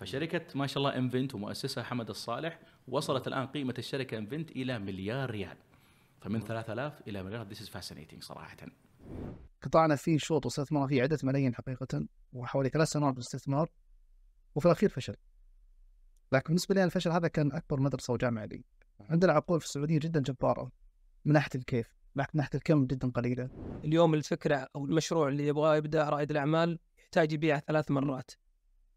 فشركة ما شاء الله إنفنت ومؤسسها حمد الصالح وصلت الآن قيمة الشركة إنفنت إلى مليار ريال. فمن 3000 إلى مليار. this is fascinating صراحة. قطاعنا فيه شوط واستثمرنا فيه عدة ملايين حقيقة وحوالي ثلاث سنوات بالاستثمار وفي الأخير فشل. لكن بالنسبة لي الفشل هذا كان أكبر مدرسة وجامعة لي. عندنا عقول في السعودية جدا جبارة من ناحية الكيف من ناحية الكم جدا قليلة. اليوم الفكرة أو المشروع اللي يبغاه يبدأ رائد الأعمال يحتاج يبيع ثلاث مرات.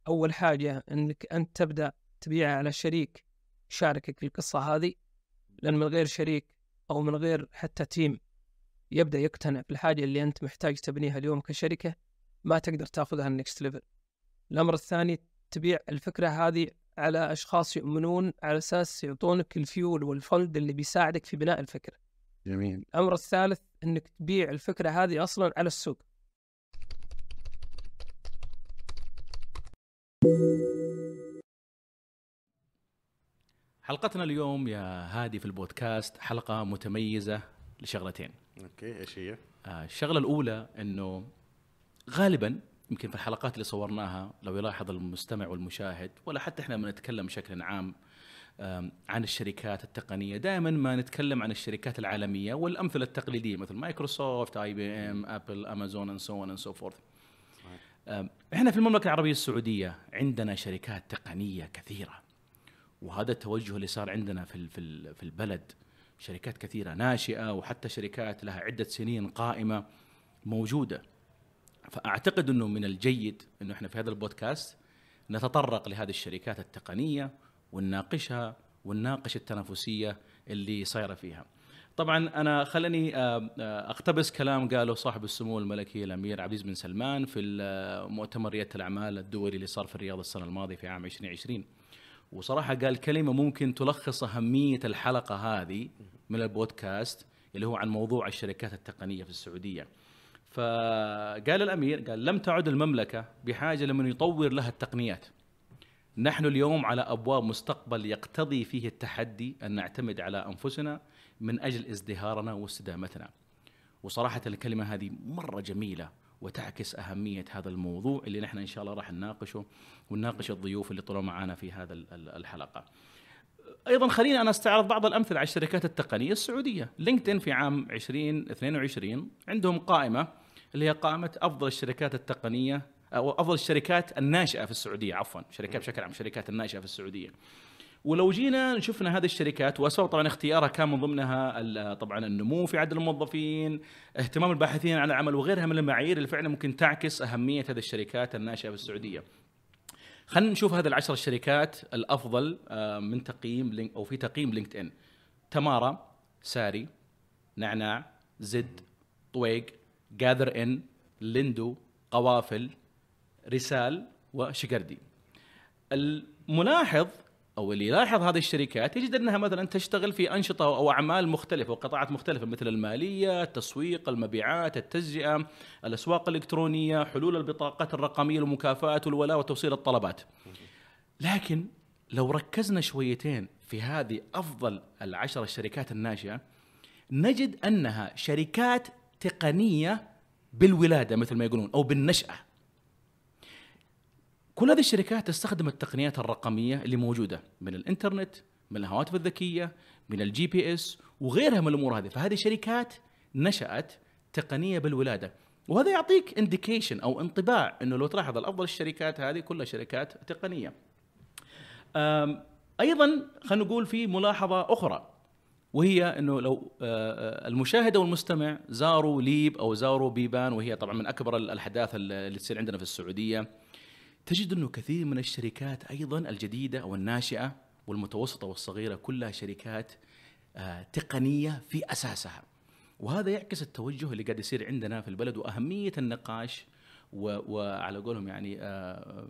أول حاجة أنك أنت تبدأ تبيعها على شريك يشاركك في القصة هذه لأن من غير شريك أو من غير حتى team يبدأ يقتنع بالحاجة اللي أنت محتاج تبنيها اليوم كشركة ما تقدر تاخذها ال next level الأمر الثاني تبيع الفكرة هذه على أشخاص يؤمنون على أساس يعطونك ال fuel وال fund اللي بيساعدك في بناء الفكرة. جميل. الأمر الثالث أنك تبيع الفكرة هذه أصلا على السوق. حلقتنا اليوم يا هادي في البودكاست حلقة متميزة لشغلتين. okay إيش هي؟ آه، الشغلة الأولى إنه غالبا يمكن في الحلقات اللي صورناها لو يلاحظ المستمع والمشاهد ولا حتى إحنا بنتكلم بشكل عام عن الشركات التقنية. دائما ما نتكلم عن الشركات العالمية والأمثلة التقليدية مثل مايكروسوفت آي بي إم أبل أمازون and so and so forth إحنا في المملكة العربية السعودية عندنا شركات تقنية كثيرة. وهذا التوجه اللي صار عندنا في في ال- في البلد. شركات كثيرة ناشئة وحتى شركات لها عدة سنين قائمة موجودة. فأعتقد إنه من الجيد إنه إحنا في هذا البودكاست نتطرق لهذه الشركات التقنية ونناقشها ونناقش التنافسية اللي صايرة فيها. طبعا أنا خلني أقتبس كلام قاله صاحب السمو الملكي الأمير عبد العزيز بن سلمان في مؤتمر رياده الأعمال الدولي اللي صار في الرياض السنة الماضية في عام 2020 وصراحة قال كلمة ممكن تلخص أهمية الحلقة هذه من البودكاست اللي هو عن موضوع الشركات التقنية في السعودية. فقال الأمير قال لم تعد المملكة بحاجة لمن يطور لها التقنيات. نحن اليوم على أبواب مستقبل يقتضي فيه التحدي أن نعتمد على أنفسنا من أجل ازدهارنا واستدامتنا. وصراحة الكلمة هذه مرة جميلة وتعكس أهمية هذا الموضوع اللي نحن إن شاء الله راح نناقشه ونناقش الضيوف اللي طلعوا معنا في هذا ال- ال- الحلقة. أيضا خليني أنا أستعرض بعض الأمثلة على الشركات التقنية السعودية، لينكدين في عام 2022 عندهم قائمة اللي هي قائمة أفضل الشركات التقنية أو أفضل الشركات الناشئة في السعودية عفوا، شركات بشكل عام الشركات الناشئة في السعودية. ولو جينا شفنا هذه الشركات واسباب طبعا اختيارها كان من ضمنها طبعا النمو في عدد الموظفين، اهتمام الباحثين عن العمل وغيرها من المعايير اللي فعلا ممكن تعكس أهمية هذه الشركات الناشئة في السعوديه. خلينا نشوف هذه العشر الشركات الأفضل آه، من تقييم لينك أو في تقييم لينكد ان تمارا ساري نعناع زد طويق جاذر إن ليندو قوافل رسال وشقردي الملاحظ أو اللي يلاحظ هذه الشركات يجد أنها مثلا تشتغل في أنشطة أو أعمال مختلفة وقطاعات مختلفة مثل المالية، التسويق، المبيعات، التجزئة، الأسواق الإلكترونية، حلول البطاقات الرقمية المكافآت والولاء وتوصيل الطلبات. لكن لو ركزنا شويتين في هذه أفضل العشر الشركات الناشئه نجد أنها شركات تقنية بالولادة مثل ما يقولون أو بالنشأة. كل هذه الشركات تستخدم التقنيات الرقمية اللي موجودة من الإنترنت، من الهواتف الذكية، من ال GPS وغيرها من الأمور هذه، فهذه شركات نشأت تقنية بالولادة، وهذا يعطيك انديكيشن أو انطباع إنه لو تلاحظ الأفضل الشركات هذه كلها شركات تقنية. أيضا خلينا نقول في ملاحظة أخرى وهي إنه لو المشاهد أو المستمع زاروا ليب أو زاروا بيبان وهي طبعا من أكبر الأحداث اللي تصير عندنا في السعودية. تجد انه كثير من الشركات أيضا الجديدة أو الناشئه والمتوسطة والصغيرة كلها شركات آه، تقنية في أساسها وهذا يعكس التوجه اللي قاعد يصير عندنا في البلد وأهمية النقاش وعلى قولهم يعني آه،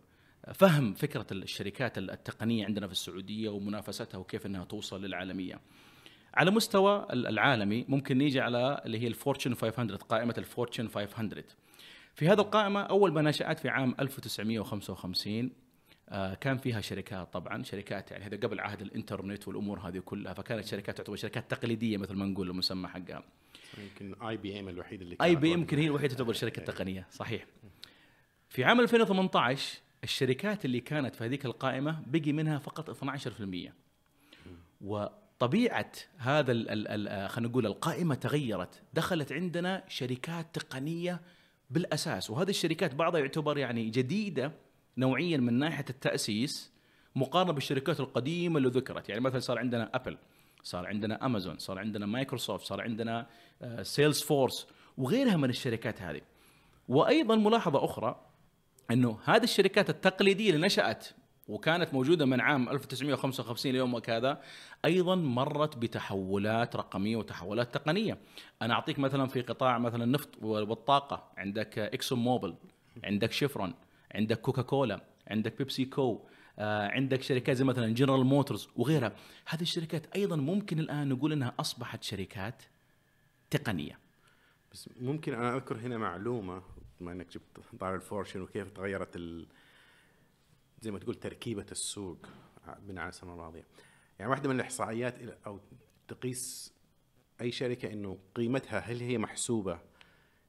فهم فكرة الشركات التقنية عندنا في السعودية ومنافستها وكيف إنها توصل للعالمية. على مستوى العالمي ممكن نيجي على اللي هي الفورتشن 500 قائمة الفورتشن 500 في هذه القائمة أول ما نشأت في عام 1955 آه، كان فيها شركات طبعا شركات يعني هذا قبل عهد الإنترنت والأمور هذه كلها فكانت شركات تعتبر شركات تقليدية مثل ما نقول المسمى حقها. يمكن اي بي ام الوحيد اللي اي بي واحدة يمكن هي. الوحيدة تعتبر شركة تقنية صحيح. في عام 2018 الشركات اللي كانت في هذيك القائمة بقي منها فقط 12% وطبيعة هذا ال- خلينا نقول القائمة تغيرت دخلت عندنا شركات تقنية بالأساس. وهذه الشركات بعضها يعتبر يعني جديدة نوعيا من ناحية التأسيس مقارنة بالشركات القديمة اللي ذكرت. يعني مثلا صار عندنا ابل صار عندنا امازون صار عندنا مايكروسوفت صار عندنا سيلز فورس وغيرها من الشركات هذه. وأيضا ملاحظة أخرى إنه هذه الشركات التقليدية اللي نشأت وكانت موجودة من عام 1955 ليوم وكذا أيضا مرت بتحولات رقمية وتحولات تقنية. أنا أعطيك مثلا في قطاع مثلا النفط والطاقة عندك إكسون موبل عندك شيفرون عندك كوكا كولا عندك بيبسي كو آه، عندك شركات زي مثلا جنرال موتورز وغيرها. هذه الشركات أيضا ممكن الآن نقول إنها أصبحت شركات تقنية. بس ممكن أنا أذكر هنا معلومة بما إنك جبت طاري الفورتشن وكيف تغيرت ال... زي ما تقول تركيبة السوق بناء على السنة الماضيه. يعني واحدة من الإحصائيات أو تقيس أي شركة إنه قيمتها هل هي محسوبة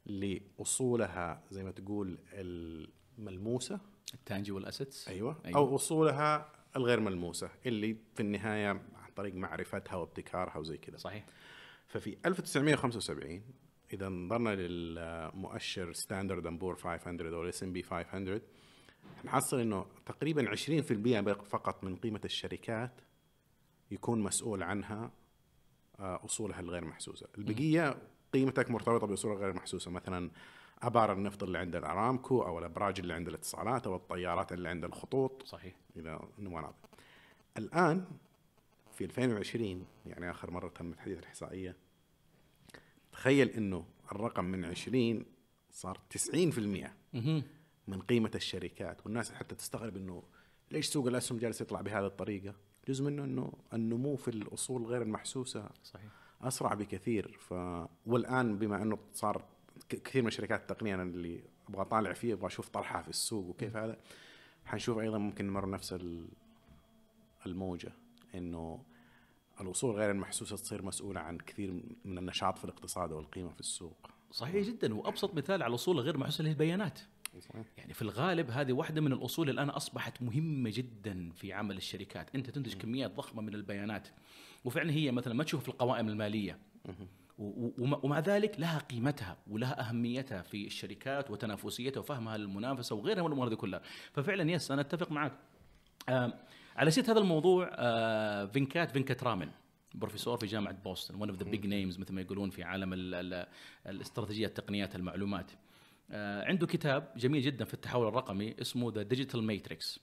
لأصولها زي ما تقول الملموسة ال tangible assets أيوه, أيوة. أو أصولها الغير ملموسة اللي في النهاية عن طريق معرفتها وابتكارها وزي كذا. صحيح ففي 1975 إذا نظرنا للمؤشر ستاندرد اند بورز 500 أو ال S&P 500 نحصل إنه تقريبا 20% فقط من قيمة الشركات يكون مسؤول عنها آه، أصولها الغير محسوسة، البقية قيمتك مرتبطة بأصولها الغير محسوسة. مثلا أبار النفط اللي عند الأرامكو أو الأبراج اللي عند الاتصالات أو الطيارات اللي عند الخطوط صحيح. اذا نعرف. الآن في 2020 يعني آخر مرة تم تحديث الإحصائية تخيل إنه الرقم من 20 صار 90% مهم. من قيمة الشركات والناس حتى تستغرب إنه ليش سوق الأسهم جالس يطلع بهذه الطريقة؟ جزء منه إنه النمو في الأصول غير المحسوسة. صحيح. أسرع بكثير. ف والآن بما إنه صار كثير من الشركات التقنيه أنا اللي أبغى أطالع فيه أبغى أشوف طرحها في السوق وكيف هذا حنشوف أيضا ممكن نمر نفس ال- الموجة. إنه الأصول غير المحسوسة تصير مسؤولة عن كثير من النشاط في الاقتصاد والقيمة في السوق. صحيح جدا. وأبسط مثال على الأصول غير محسوسة اللي هي البيانات. صحيح. يعني في الغالب هذه واحدة من الأصول اللي الآن أصبحت مهمة جدا في عمل الشركات. أنت تنتج كميات ضخمة من البيانات. وفعلا هي مثلا ما تشوف في القوائم المالية. ومع- ذلك لها قيمتها ولها أهميتها في الشركات وتنافسيتها وفهمها للمنافسة وغيرها من الأمور هذه كلها. ففعلا yes أنا أتفق معك آه على سيره هذا الموضوع آه فينكات فينكات رامن بروفيسور في جامعة بوسطن one of the big names مثل ما يقولون في عالم ال ال الاستراتيجية التقنيات المعلومات. عنده كتاب جميل جدا في التحول الرقمي اسمه The Digital Matrix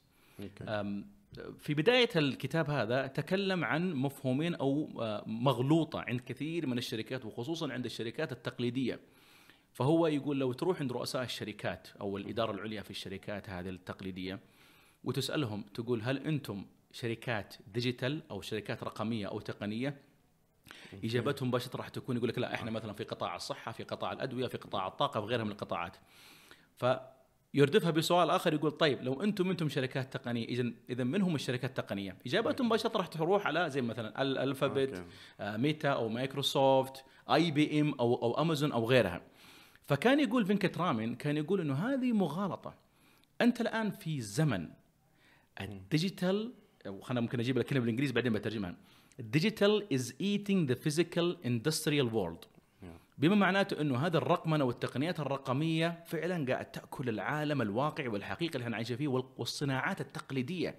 في بداية الكتاب هذا تكلم عن مفهومين أو آه، مغلوطة عند كثير من الشركات وخصوصا عند الشركات التقليدية. فهو يقول لو تروح عند رؤساء الشركات أو الإدارة العليا في الشركات هذه التقليدية وتسألهم تقول هل أنتم شركات ديجيتال أو شركات رقمية أو تقنية؟ إجابتهم مباشرة راح تكون يقول لك لا إحنا مثلا في قطاع الصحة في قطاع الأدوية في قطاع الطاقة وغيرها من القطاعات. فيردفها بسؤال آخر يقول طيب لو أنتم أنتم شركات تقنية اذا اذا من هم الشركات التقنية؟ إجابتهم مباشرة راح تروح على زي مثلا الالفابت. آه، ميتا أو مايكروسوفت اي بي ام أو أو امازون أو غيرها. فكان يقول فينكت رامن كان يقول إنه هذه مغالطة. أنت الآن في زمن ال digital وخلنا ممكن أجيب لك كلمة بالإنجليزي بعدين بترجمها. ال digital is eating the physical industrial world بما معناته إنه هذا الرقمنة والتقنيات الرقمية فعلا قاعد تأكل العالم الواقعي والحقيقي اللي إحنا عايشين فيه وال- والصناعات التقليدية.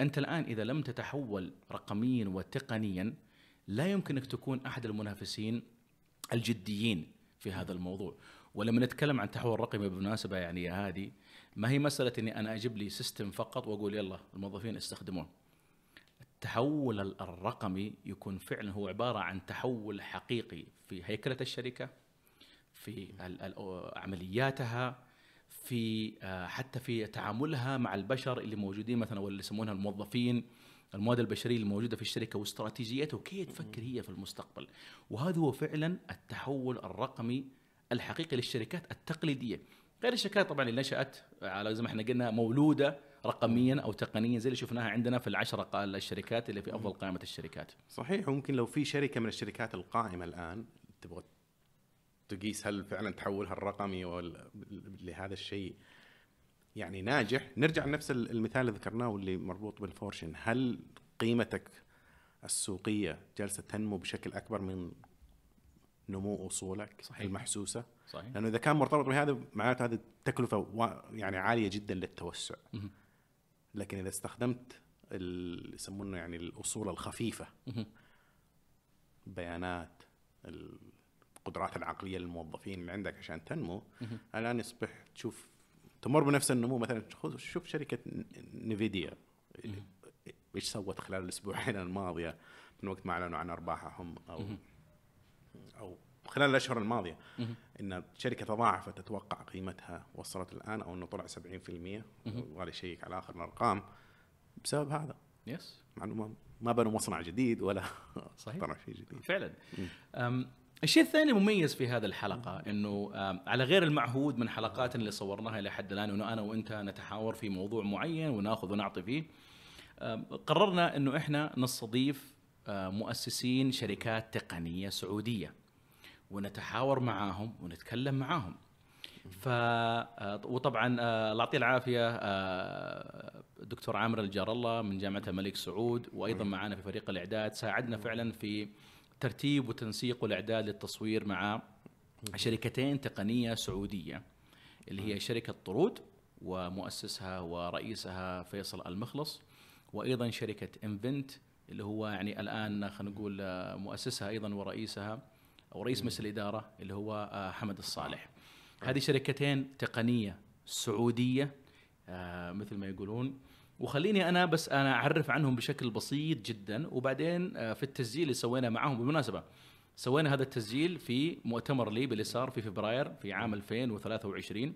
أنت الآن إذا لم تتحول رقميا وتقنيا لا يمكنك تكون أحد المنافسين الجديين في هذا الموضوع. ولما نتكلم عن تحول رقمي بالمناسبة يعني هادي ما هي مسألة إني أنا أجيب لي سيستم فقط وأقول يلا الموظفين استخدموه. التحول ال- الرقمي يكون فعلا هو عبارة عن تحول حقيقي في هيكلة الشركة في عملياتها في آه، حتى في تعاملها مع البشر اللي موجودين مثلا واللي يسمونها الموظفين المواد البشرية الموجوده في الشركة واستراتيجيتها وكيف تفكر هي في المستقبل. وهذا هو فعلا التحول الرقمي الحقيقي للشركات التقليدية. غير الشركات طبعا اللي نشأت على زي ما إحنا قلنا مولودة رقميا أو تقنيا زي اللي شفناها عندنا في العشرة الشركات اللي في أفضل قائمة الشركات. صحيح وممكن لو في شركة من الشركات القائمة الآن تبغى تقيس هل فعلا تحولها الرقمي لهذا الشيء يعني ناجح. نرجع لنفس المثال اللي ذكرناه واللي مربوط بالفورشن. هل قيمتك السوقية جالسة تنمو بشكل أكبر من نمو أصولك صحيح. المحسوسة؟ صحيح. لأنه إذا كان مرتبط بهذا معناته هذه تكلفة وا- يعني عالية جدا للتوسع. لكن إذا استخدمت ال- يسمونه يعني الأصول الخفيفة. بيانات القدرات العقلية للموظفين اللي عندك عشان تنمو. الآن يصبح تشوف تمر بنفس النمو مثلا شوف شركة نيفيديا. إيش سوت خلال الأسبوعين الماضية من وقت ما أعلنوا عن أرباحهم أو. أو خلال الأشهر الماضية. إن الشركة تضاعفت أتوقع قيمتها وصلت الآن أو إنه طلع 70% ولا يشيك على آخر الأرقام بسبب هذا. يس مع انه ما- بنوا مصنع جديد ولا صحيح. اخترعوا شيء جديد. فعلا. الشيء الثاني المميز في هذه الحلقة إنه أم، على غير المعهود من حلقات اللي صورناها إلى حد الآن إنه أنا وإنت نتحاور في موضوع معين ونأخذ ونعطي فيه قررنا إنه إحنا نستضيف مؤسسين شركات تقنية سعودية. ونتحاور معاهم ونتكلم معاهم. ف آه، وطبعا الله يعطيه العافية آه، دكتور عامر الجار الله من جامعة الملك سعود وأيضا معنا في فريق الإعداد. ساعدنا فعلا في ترتيب وتنسيق والإعداد للتصوير مع شركتين تقنية سعودية اللي هي شركة طرود ومؤسسها ورئيسها فيصل المخلص وأيضا شركة إنفنت اللي هو يعني الآن خلينا نقول آه، مؤسسها أيضا ورئيسها. أو رئيس مجلس الإدارة اللي هو آه، حمد الصالح. هذه شركتين تقنية سعودية آه، مثل ما يقولون. وخليني أنا بس أنا أعرف عنهم بشكل بسيط جدا وبعدين آه، في التسجيل اللي سويناه معهم. بالمناسبة سوينا هذا التسجيل في مؤتمر لي باللي صار في فبراير في عام 2023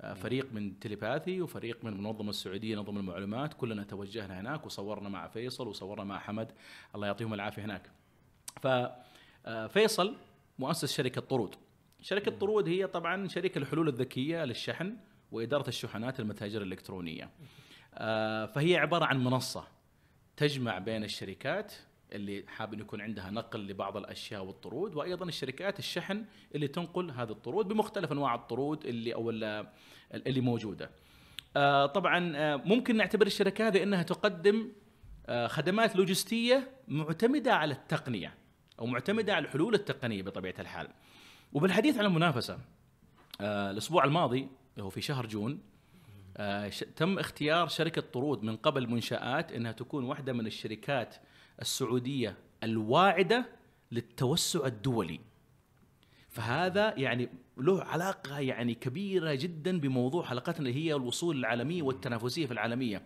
آه، فريق من تليباثي وفريق من المنظمه السعودية نظم المعلومات. كلنا توجهنا هناك وصورنا مع فيصل وصورنا مع حمد. الله يعطيهم العافية هناك. ففيصل مؤسس شركة طرود. شركة طرود هي طبعا شركة الحلول الذكية للشحن وإدارة الشحنات المتاجر الإلكترونية. آه، فهي عبارة عن منصة تجمع بين الشركات اللي حاب يكون عندها نقل لبعض الأشياء والطرود وأيضا الشركات الشحن اللي تنقل هذه الطرود بمختلف أنواع الطرود اللي أو ال- اللي موجودة. آه، طبعا آه، ممكن نعتبر الشركة هذه إنها تقدم خدمات لوجستية معتمدة على التقنية أو معتمدة على الحلول التقنية بطبيعة الحال. وبالحديث عن المنافسة آه، الأسبوع الماضي هو في شهر جون آه، تم اختيار شركة طرود من قبل منشآت إنها تكون واحدة من الشركات السعودية الواعدة للتوسع الدولي. فهذا يعني له علاقة يعني كبيرة جدا بموضوع حلقتنا اللي هي الوصول العالمية والتنافسية في العالمية.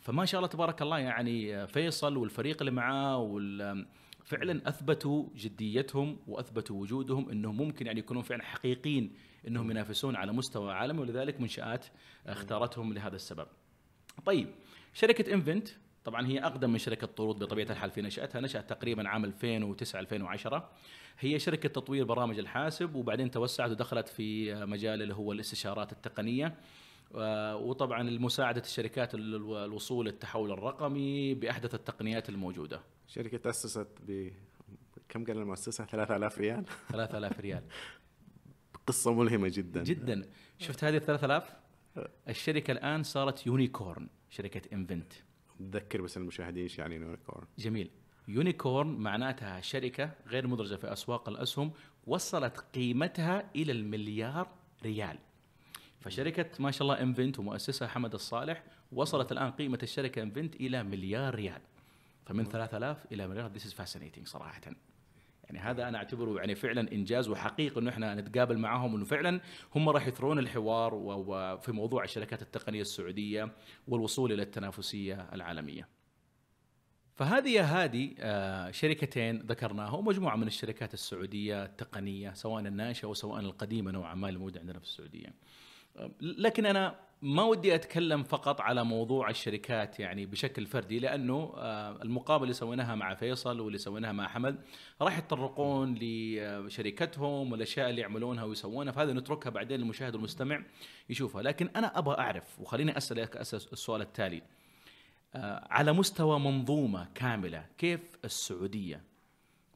فما شاء الله تبارك الله يعني فيصل والفريق اللي معاه وال فعلا أثبتوا جديتهم وأثبتوا وجودهم إنهم ممكن يعني يكونون فعلا حقيقيين إنهم ينافسون على مستوى عالمي ولذلك منشات اختارتهم لهذا السبب. طيب شركة إنفنت طبعا هي أقدم من شركة طرود بطبيعة الحال في نشأتها، نشأت تقريبا عام 2009 2010 هي شركة تطوير برامج الحاسب وبعدين توسعت ودخلت في مجال اللي هو الاستشارات التقنية. وطبعا مساعده الشركات ال- الوصول للتحول الرقمي بأحدث التقنيات الموجودة. شركة تأسست ب كم قال المؤسسه 3000 ريال. 3000 ريال. قصة ملهمة جدا. جدا. شفت هذه ال 3000 الشركة الآن صارت unicorn شركة إنفنت. تذكر بس المشاهدين إيش يعني unicorn. جميل. unicorn معناتها شركة غير مدرجة في أسواق الأسهم وصلت قيمتها إلى المليار ريال. فشركة ما شاء الله إنفنت ومؤسسها حمد الصالح وصلت الآن قيمة الشركة إنفنت إلى مليار ريال فمن 3000 إلى مليار this is fascinating صراحة يعني هذا أنا أعتبره يعني فعلا إنجاز وحقيقي إنه إحنا نتقابل معهم إنه فعلا هم راح يثرون الحوار وفي موضوع الشركات التقنية السعودية والوصول إلى التنافسية العالمية. فهذه يا هادي آه، شركتين ذكرناها ومجموعه من الشركات السعودية التقنية سواء الناشئة وسواء القديمة نوعا ما الموجوده عندنا في السعودية. لكن أنا ما ودي أتكلم فقط على موضوع الشركات يعني بشكل فردي لأنه آه، المقابله اللي سويناها مع فيصل واللي سويناها مع حمد راح يتطرقون لشركتهم والأشياء اللي يعملونها ويسوونها فهذا نتركها بعدين للمشاهد والمستمع يشوفها. لكن أنا أبغى أعرف وخليني أسألك اسال السؤال التالي آه، على مستوى منظومة كاملة كيف السعودية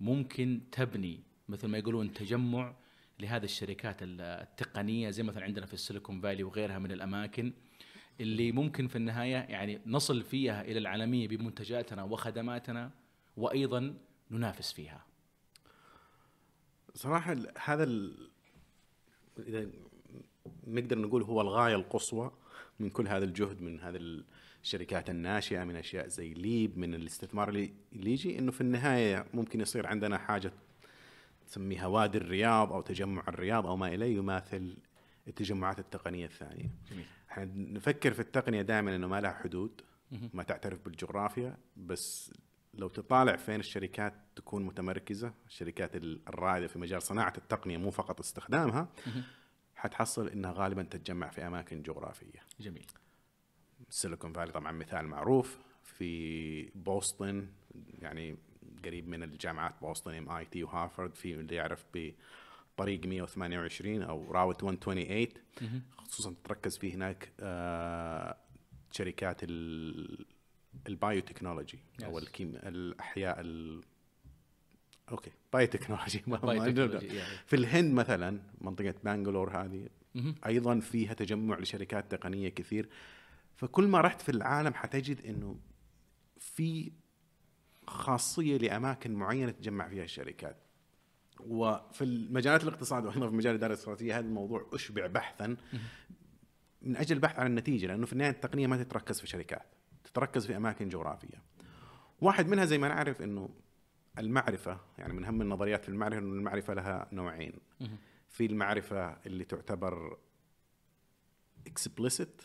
ممكن تبني مثل ما يقولون تجمع لهذه الشركات ال- التقنية زي مثلا عندنا في السيليكون فالي وغيرها من الأماكن اللي ممكن في النهاية يعني نصل فيها إلى العالمية بمنتجاتنا وخدماتنا وأيضا ننافس فيها. صراحة هذا ال... إذا نقدر نقول هو الغاية القصوى من كل هذا الجهد من هذه الشركات الناشئة من أشياء زي ليب من الاستثمار اللي يجي إنه في النهاية ممكن يصير عندنا حاجة تسميها وادي الرياض أو تجمع الرياض أو ما إليه يماثل التجمعات التقنية الثانية. جميل إحنا نفكر في التقنية دائما إنه ما لها حدود. ما تعترف بالجغرافيا بس لو تطالع فين الشركات تكون متمركزة الشركات ال- الرائدة في مجال صناعة التقنية مو فقط استخدامها. حتحصل إنها غالبا تتجمع في أماكن جغرافية جميل سيليكون فالي طبعا مثال معروف في بوسطن يعني قريب من الجامعات بوسطن MIT وهارفرد في اللي يعرف بطريق 128 أو Route 128 مهم. خصوصا تركز فيه هناك آه، شركات ال- ال biotechnology أو. الكيم الاحياء ال... okay biotechnology يعني. في الهند مثلا منطقه بانجلور هذه. أيضا فيها تجمع لشركات تقنيه كثير فكل ما رحت في العالم حتجد انه في خاصية لأماكن معينة تجمع فيها الشركات. وفي المجالات الاقتصاد وأيضا في مجال الإدارة الاستراتيجيه هذا الموضوع أشبع بحثا من أجل البحث عن النتيجة لأنه في النهاية التقنية ما تتركز في شركات تتركز في أماكن جغرافية. واحد منها زي ما نعرف إنه المعرفة يعني من أهم النظريات في المعرفة إنه المعرفة لها نوعين. في المعرفة اللي تعتبر explicit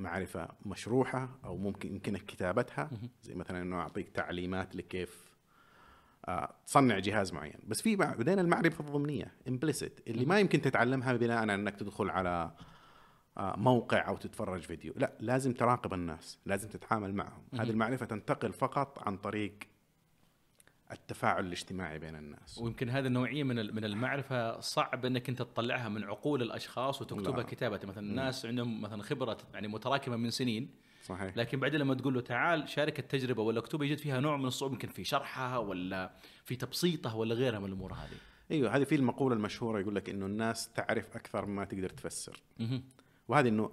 مهم. معرفة مشروحة أو ممكن يمكنك كتابتها. زي مثلا أنه أعطيك تعليمات لكيف آه، تصنع جهاز معين بس في بعدين المعرفة الضمنية implicit اللي ما يمكن تتعلمها بناء على أنك تدخل على آه، موقع أو تتفرج فيديو لا لازم تراقب الناس لازم تتعامل معهم. هذه المعرفة تنتقل فقط عن طريق التفاعل الاجتماعي بين الناس ويمكن هذه النوعية من من المعرفة صعب إنك أنت تطلعها من عقول الأشخاص وتكتبها لا. كتابة مثلا الناس عندهم مثلا خبرة يعني متراكمة من سنين صحيح لكن بعدين لما تقول له تعال شارك التجربة ولا اكتبها يجد فيها نوع من الصعوبة يمكن في شرحها ولا في تبسيطها ولا غيرها من الأمور هذه. أيوه هذه في المقولة المشهورة يقول لك إنه الناس تعرف أكثر مما تقدر تفسر. وهذه إنه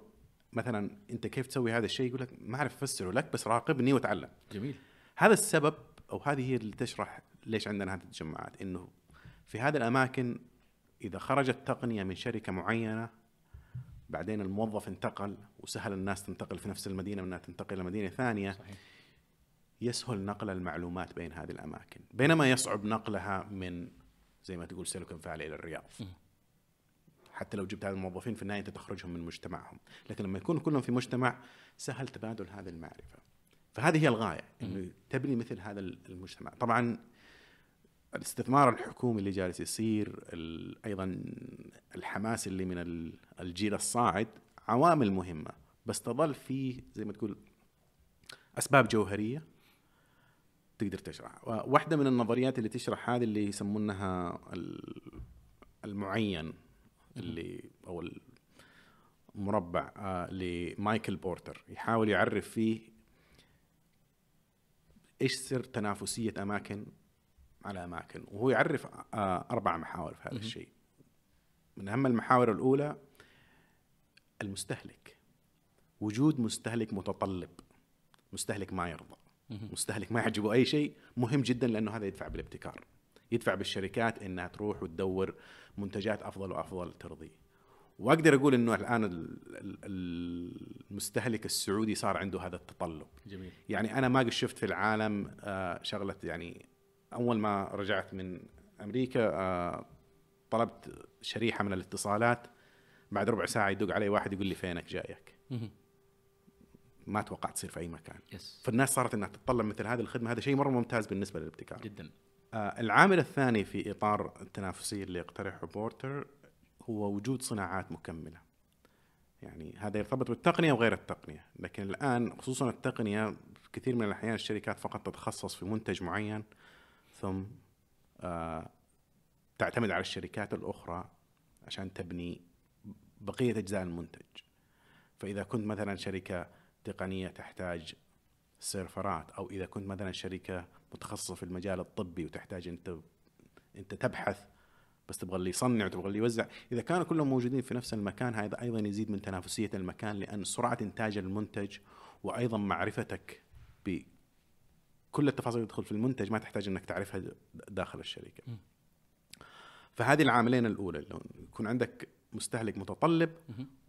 مثلا أنت كيف تسوي هذا الشيء يقول لك ما أعرف أفسره لك بس راقبني وتعلم جميل. هذا السبب أو هذه هي اللي تشرح ليش عندنا هذه التجمعات إنه في هذه الأماكن إذا خرجت تقنية من شركة معينة بعدين الموظف انتقل وسهل الناس تنتقل في نفس المدينة من انها تنتقل إلى مدينة ثانية صحيح. يسهل نقل المعلومات بين هذه الأماكن بينما يصعب نقلها من زي ما تقول سيليكون فالي إلى الرياض. حتى لو جبت هذه الموظفين في النهاية انت تخرجهم من مجتمعهم لكن لما يكونوا كلهم في مجتمع سهل تبادل هذه المعرفة فهذه هي الغاية إنه تبني مثل هذا المجتمع. طبعا الاستثمار الحكومي اللي جالس يصير أيضا الحماس اللي من ال- الجيل الصاعد عوامل مهمة بس تظل في زي ما تقول أسباب جوهرية تقدر تشرح. واحدة من النظريات اللي تشرح هذه اللي يسمونها ال- المعين اللي أو المربع آه، لمايكل بورتر. يحاول يعرف فيه إيش سر تنافسية أماكن على أماكن؟ وهو يعرف آه، أربع محاور في هذا. الشيء. من أهم المحاور الأولى المستهلك. وجود مستهلك متطلب. مستهلك ما يرضى. مستهلك ما يعجبه أي شيء. مهم جدا لأنه هذا يدفع بالابتكار. يدفع بالشركات إنها تروح وتدور منتجات أفضل وأفضل ترضيه. واقدر أقول إنه الآن ال- ال- المستهلك السعودي صار عنده هذا التطلب. جميل. يعني أنا ما قد شفت في العالم آه، شغلة يعني أول ما رجعت من أمريكا آه، طلبت شريحة من الاتصالات. بعد ربع ساعة يدق علي واحد يقول لي فينك جايك. ما توقعت تصير في أي مكان. يس فالناس صارت إنها تتطلب مثل هذه الخدمة. هذا شيء مرة ممتاز بالنسبة للابتكار. جدا. آه، العامل الثاني في إطار التنافسيه اللي يقترحه بورتر هو وجود صناعات مكملة. يعني هذا يرتبط بالتقنية وغير التقنية، لكن الآن خصوصا التقنية في كثير من الأحيان الشركات فقط تتخصص في منتج معين ثم آه، تعتمد على الشركات الأخرى عشان تبني بقية أجزاء المنتج. فإذا كنت مثلا شركة تقنية تحتاج سيرفرات أو إذا كنت مثلا شركة متخصصة في المجال الطبي وتحتاج انت انت تبحث بس تبغى اللي يصنع وتبغى اللي يوزع إذا كانوا كلهم موجودين في نفس المكان هذا أيضا يزيد من تنافسية المكان لأن سرعة إنتاج المنتج وأيضا معرفتك بكل التفاصيل اللي تدخل في المنتج ما تحتاج إنك تعرفها داخل الشركة م. فهذه العاملين الأولى اللي يكون عندك مستهلك متطلب.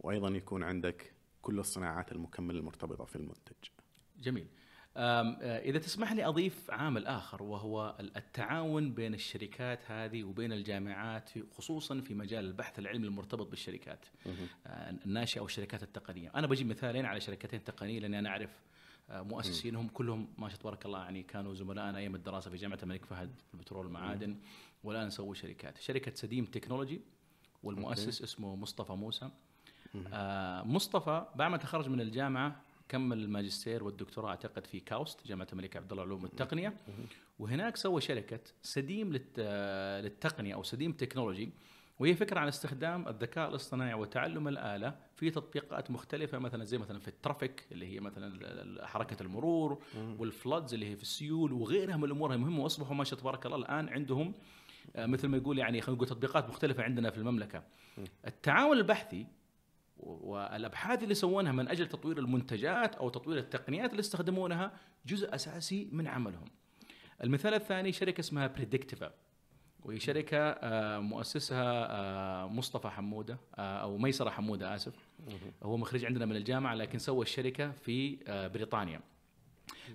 وأيضا يكون عندك كل الصناعات المكملة المرتبطة في المنتج جميل آه، إذا تسمح لي أضيف عامل آخر وهو ال- التعاون بين الشركات هذه وبين الجامعات خصوصا في مجال البحث العلمي المرتبط بالشركات آه، الناشئة والشركات التقنية. أنا بجيب مثالين على شركتين تقنية لأني أنا أعرف آه، مؤسسينهم كلهم ما شاء الله تبارك الله يعني كانوا زملائنا أيام الدراسة في جامعة الملك فهد في البترول والمعادن والآن سووا شركات. شركة سديم Technology والمؤسس اسمه مصطفى موسى. مصطفى بعد ما تخرج من الجامعة كمل الماجستير والدكتوراه أعتقد في كاوست جامعة الملك عبد الله العلوم والتقنية. وهناك سوى شركة سديم للت... للتقنية أو سديم Technology وهي فكرة عن استخدام الذكاء الاصطناعي وتعلم الآلة في تطبيقات مختلفة مثلا زي مثلا في ال traffic اللي هي مثلا حركة المرور وال floods اللي هي في السيول وغيرها من الأمور المهمه وأصبحوا ما شاء الله تبارك الله الآن عندهم آه، مثل ما يقول يعني خلينا نقول تطبيقات مختلفة عندنا في المملكة. التعاون البحثي والأبحاث اللي سوونها من أجل تطوير المنتجات أو تطوير التقنيات اللي يستخدمونها جزء أساسي من عملهم. المثال الثاني شركة اسمها بريدكتيفا وهي شركة آه، مؤسسها آه، مصطفى حمودة آه، أو ميسرة حمودة آسف هو مخرج عندنا من الجامعة لكن سوى الشركة في بريطانيا.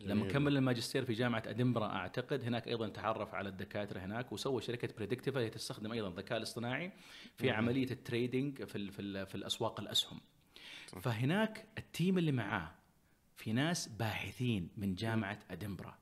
لما. كمل الماجستير في جامعة ادنبرا أعتقد هناك أيضا تعرف على الدكاترة هناك وسوى شركة بريدكتيفا هي تستخدم أيضا الذكاء الاصطناعي في عملية ال trading في في, في الأسواق الأسهم. فهناك ال team اللي معاه في ناس باحثين من جامعة ادنبرا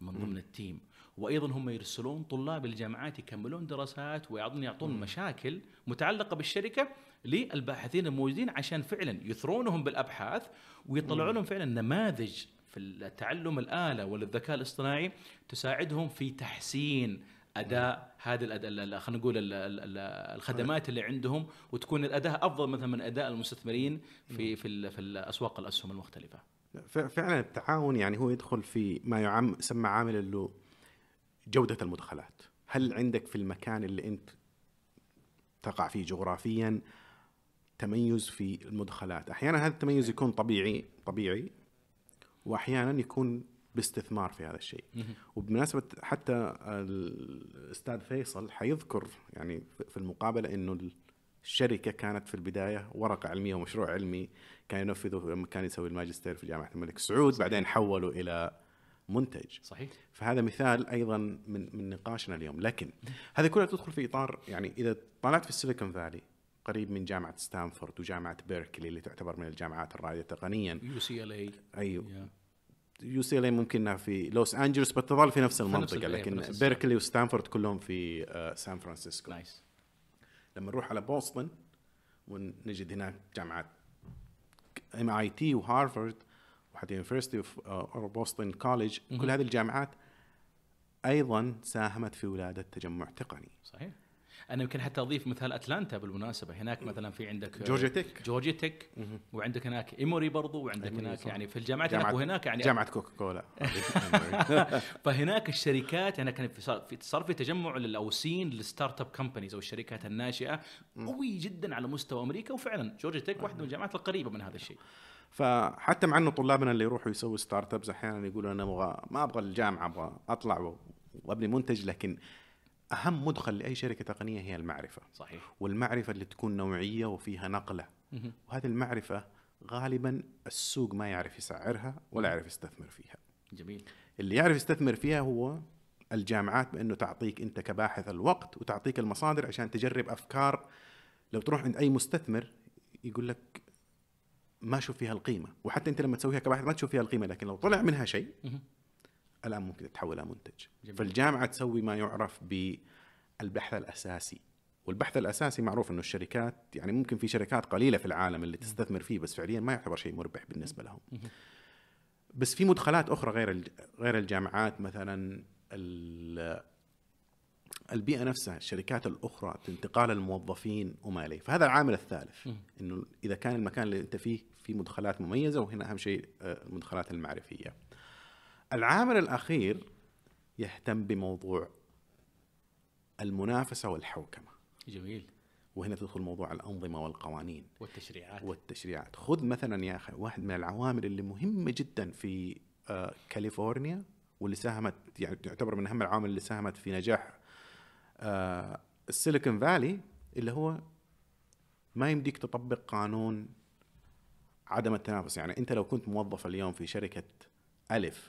من ضمن ال team. وأيضا هم يرسلون طلاب الجامعات يكملون دراسات ويعطون يعطون مشاكل متعلقة بالشركة للباحثين الموجودين عشان فعلا يثرونهم بالأبحاث ويطلعوا لهم فعلا نماذج في التعلم الاله والذكاء الاصطناعي تساعدهم في تحسين أداء هذه خلينا نقول ال- ال- ال- الخدمات اللي عندهم وتكون الأداء أفضل مثلا من أداء المستثمرين في في ال- في الأسواق الأسهم المختلفة. فعلا التعاون يعني هو يدخل في ما يعم يسمى عامل اللي جودة المدخلات. هل عندك في المكان اللي أنت تقع فيه جغرافيا تميز في المدخلات؟ أحيانا هذا التميز يكون طبيعي طبيعي وأحيانا يكون باستثمار في هذا الشيء. وبمناسبة حتى الأستاذ فيصل حيذكر يعني في المقابلة أنه الشركة كانت في البداية ورقة علمية ومشروع علمي كان ينفذه لما كان يسوي الماجستير في جامعة الملك سعود بعدين حولوا إلى منتج. صحيح؟ فهذا مثال أيضا من من نقاشنا اليوم. لكن هذه كلها تدخل في إطار يعني إذا طلعت في ال Silicon Valley قريب من جامعة ستانفورد وجامعة بيركلي اللي تعتبر من الجامعات الرائدة تقنيا. يو سي إل أي أيوه يو سي إل ممكن إنها في لوس أنجلوس بس تظل في نفس المنطقة لكن. بيركلي وستانفورد كلهم في آه، سان فرانسيسكو. nice لما نروح على بوسطن ونجد هناك جامعات MIT وهارفارد وحتى University of Boston College كل هذه الجامعات أيضا ساهمت في ولادة تجمع تقني. صحيح. أنا يمكن حتى أضيف مثال أتلانتا بالمناسبة. هناك مثلا في عندك Georgia Tech Georgia Tech وعندك هناك إيموري برضو وعندك هناك. يعني في الجامعات هناك وهناك يعني جامعة كوكا كولا فهناك الشركات هنا كان في صار في تجمع لل- أو scene لل startup companies أو الشركات الناشئة قوي جدا على مستوى أمريكا. وفعلا جورجيا تك واحدة من الجامعات القريبة من هذا الشيء. فحتى مع إنه طلابنا اللي يروحوا يسووا ستارت ابس أحيانا يقولوا أنا أبغى ما أبغى الجامعة أبغى أطلع وأبني منتج لكن أهم مدخل لأي شركة تقنية هي المعرفة. صحيح. والمعرفة اللي تكون نوعية وفيها نقلة. وهذه المعرفة غالبا السوق ما يعرف يسعرها ولا يعرف يستثمر فيها. جميل. اللي يعرف يستثمر فيها هو الجامعات بأنه تعطيك أنت كباحث الوقت وتعطيك المصادر عشان تجرب أفكار. لو تروح عند أي مستثمر يقول لك ما أشوف فيها القيمة. وحتى أنت لما تسويها كباحث ما تشوف فيها القيمة لكن لو طلع منها شيء. الآن ممكن تتحول إلى منتج. جميل. فالجامعة تسوي ما يعرف بالبحث الأساسي والبحث الأساسي معروف إنه الشركات يعني ممكن في شركات قليلة في العالم اللي تستثمر فيه بس فعليا ما يعتبر شيء مربح بالنسبة لهم. بس في مدخلات أخرى غير غير الجامعات مثلا ال- البيئة نفسها الشركات الأخرى انتقال الموظفين وما إليه. فهذا العامل الثالث. إنه إذا كان المكان اللي أنت فيه في مدخلات مميزة وهنا أهم شيء آه، المدخلات المعرفية. العامل الأخير يهتم بموضوع المنافسة والحوكمة. جميل. وهنا تدخل موضوع الأنظمة والقوانين. والتشريعات. والتشريعات. خذ مثلا يا أخي واحد من العوامل اللي مهمة جدا في آه، كاليفورنيا واللي ساهمت يعني تعتبر من أهم العوامل اللي ساهمت في نجاح آه، السيليكون فالي اللي هو ما يمديك تطبق قانون عدم التنافس. يعني أنت لو كنت موظف اليوم في شركة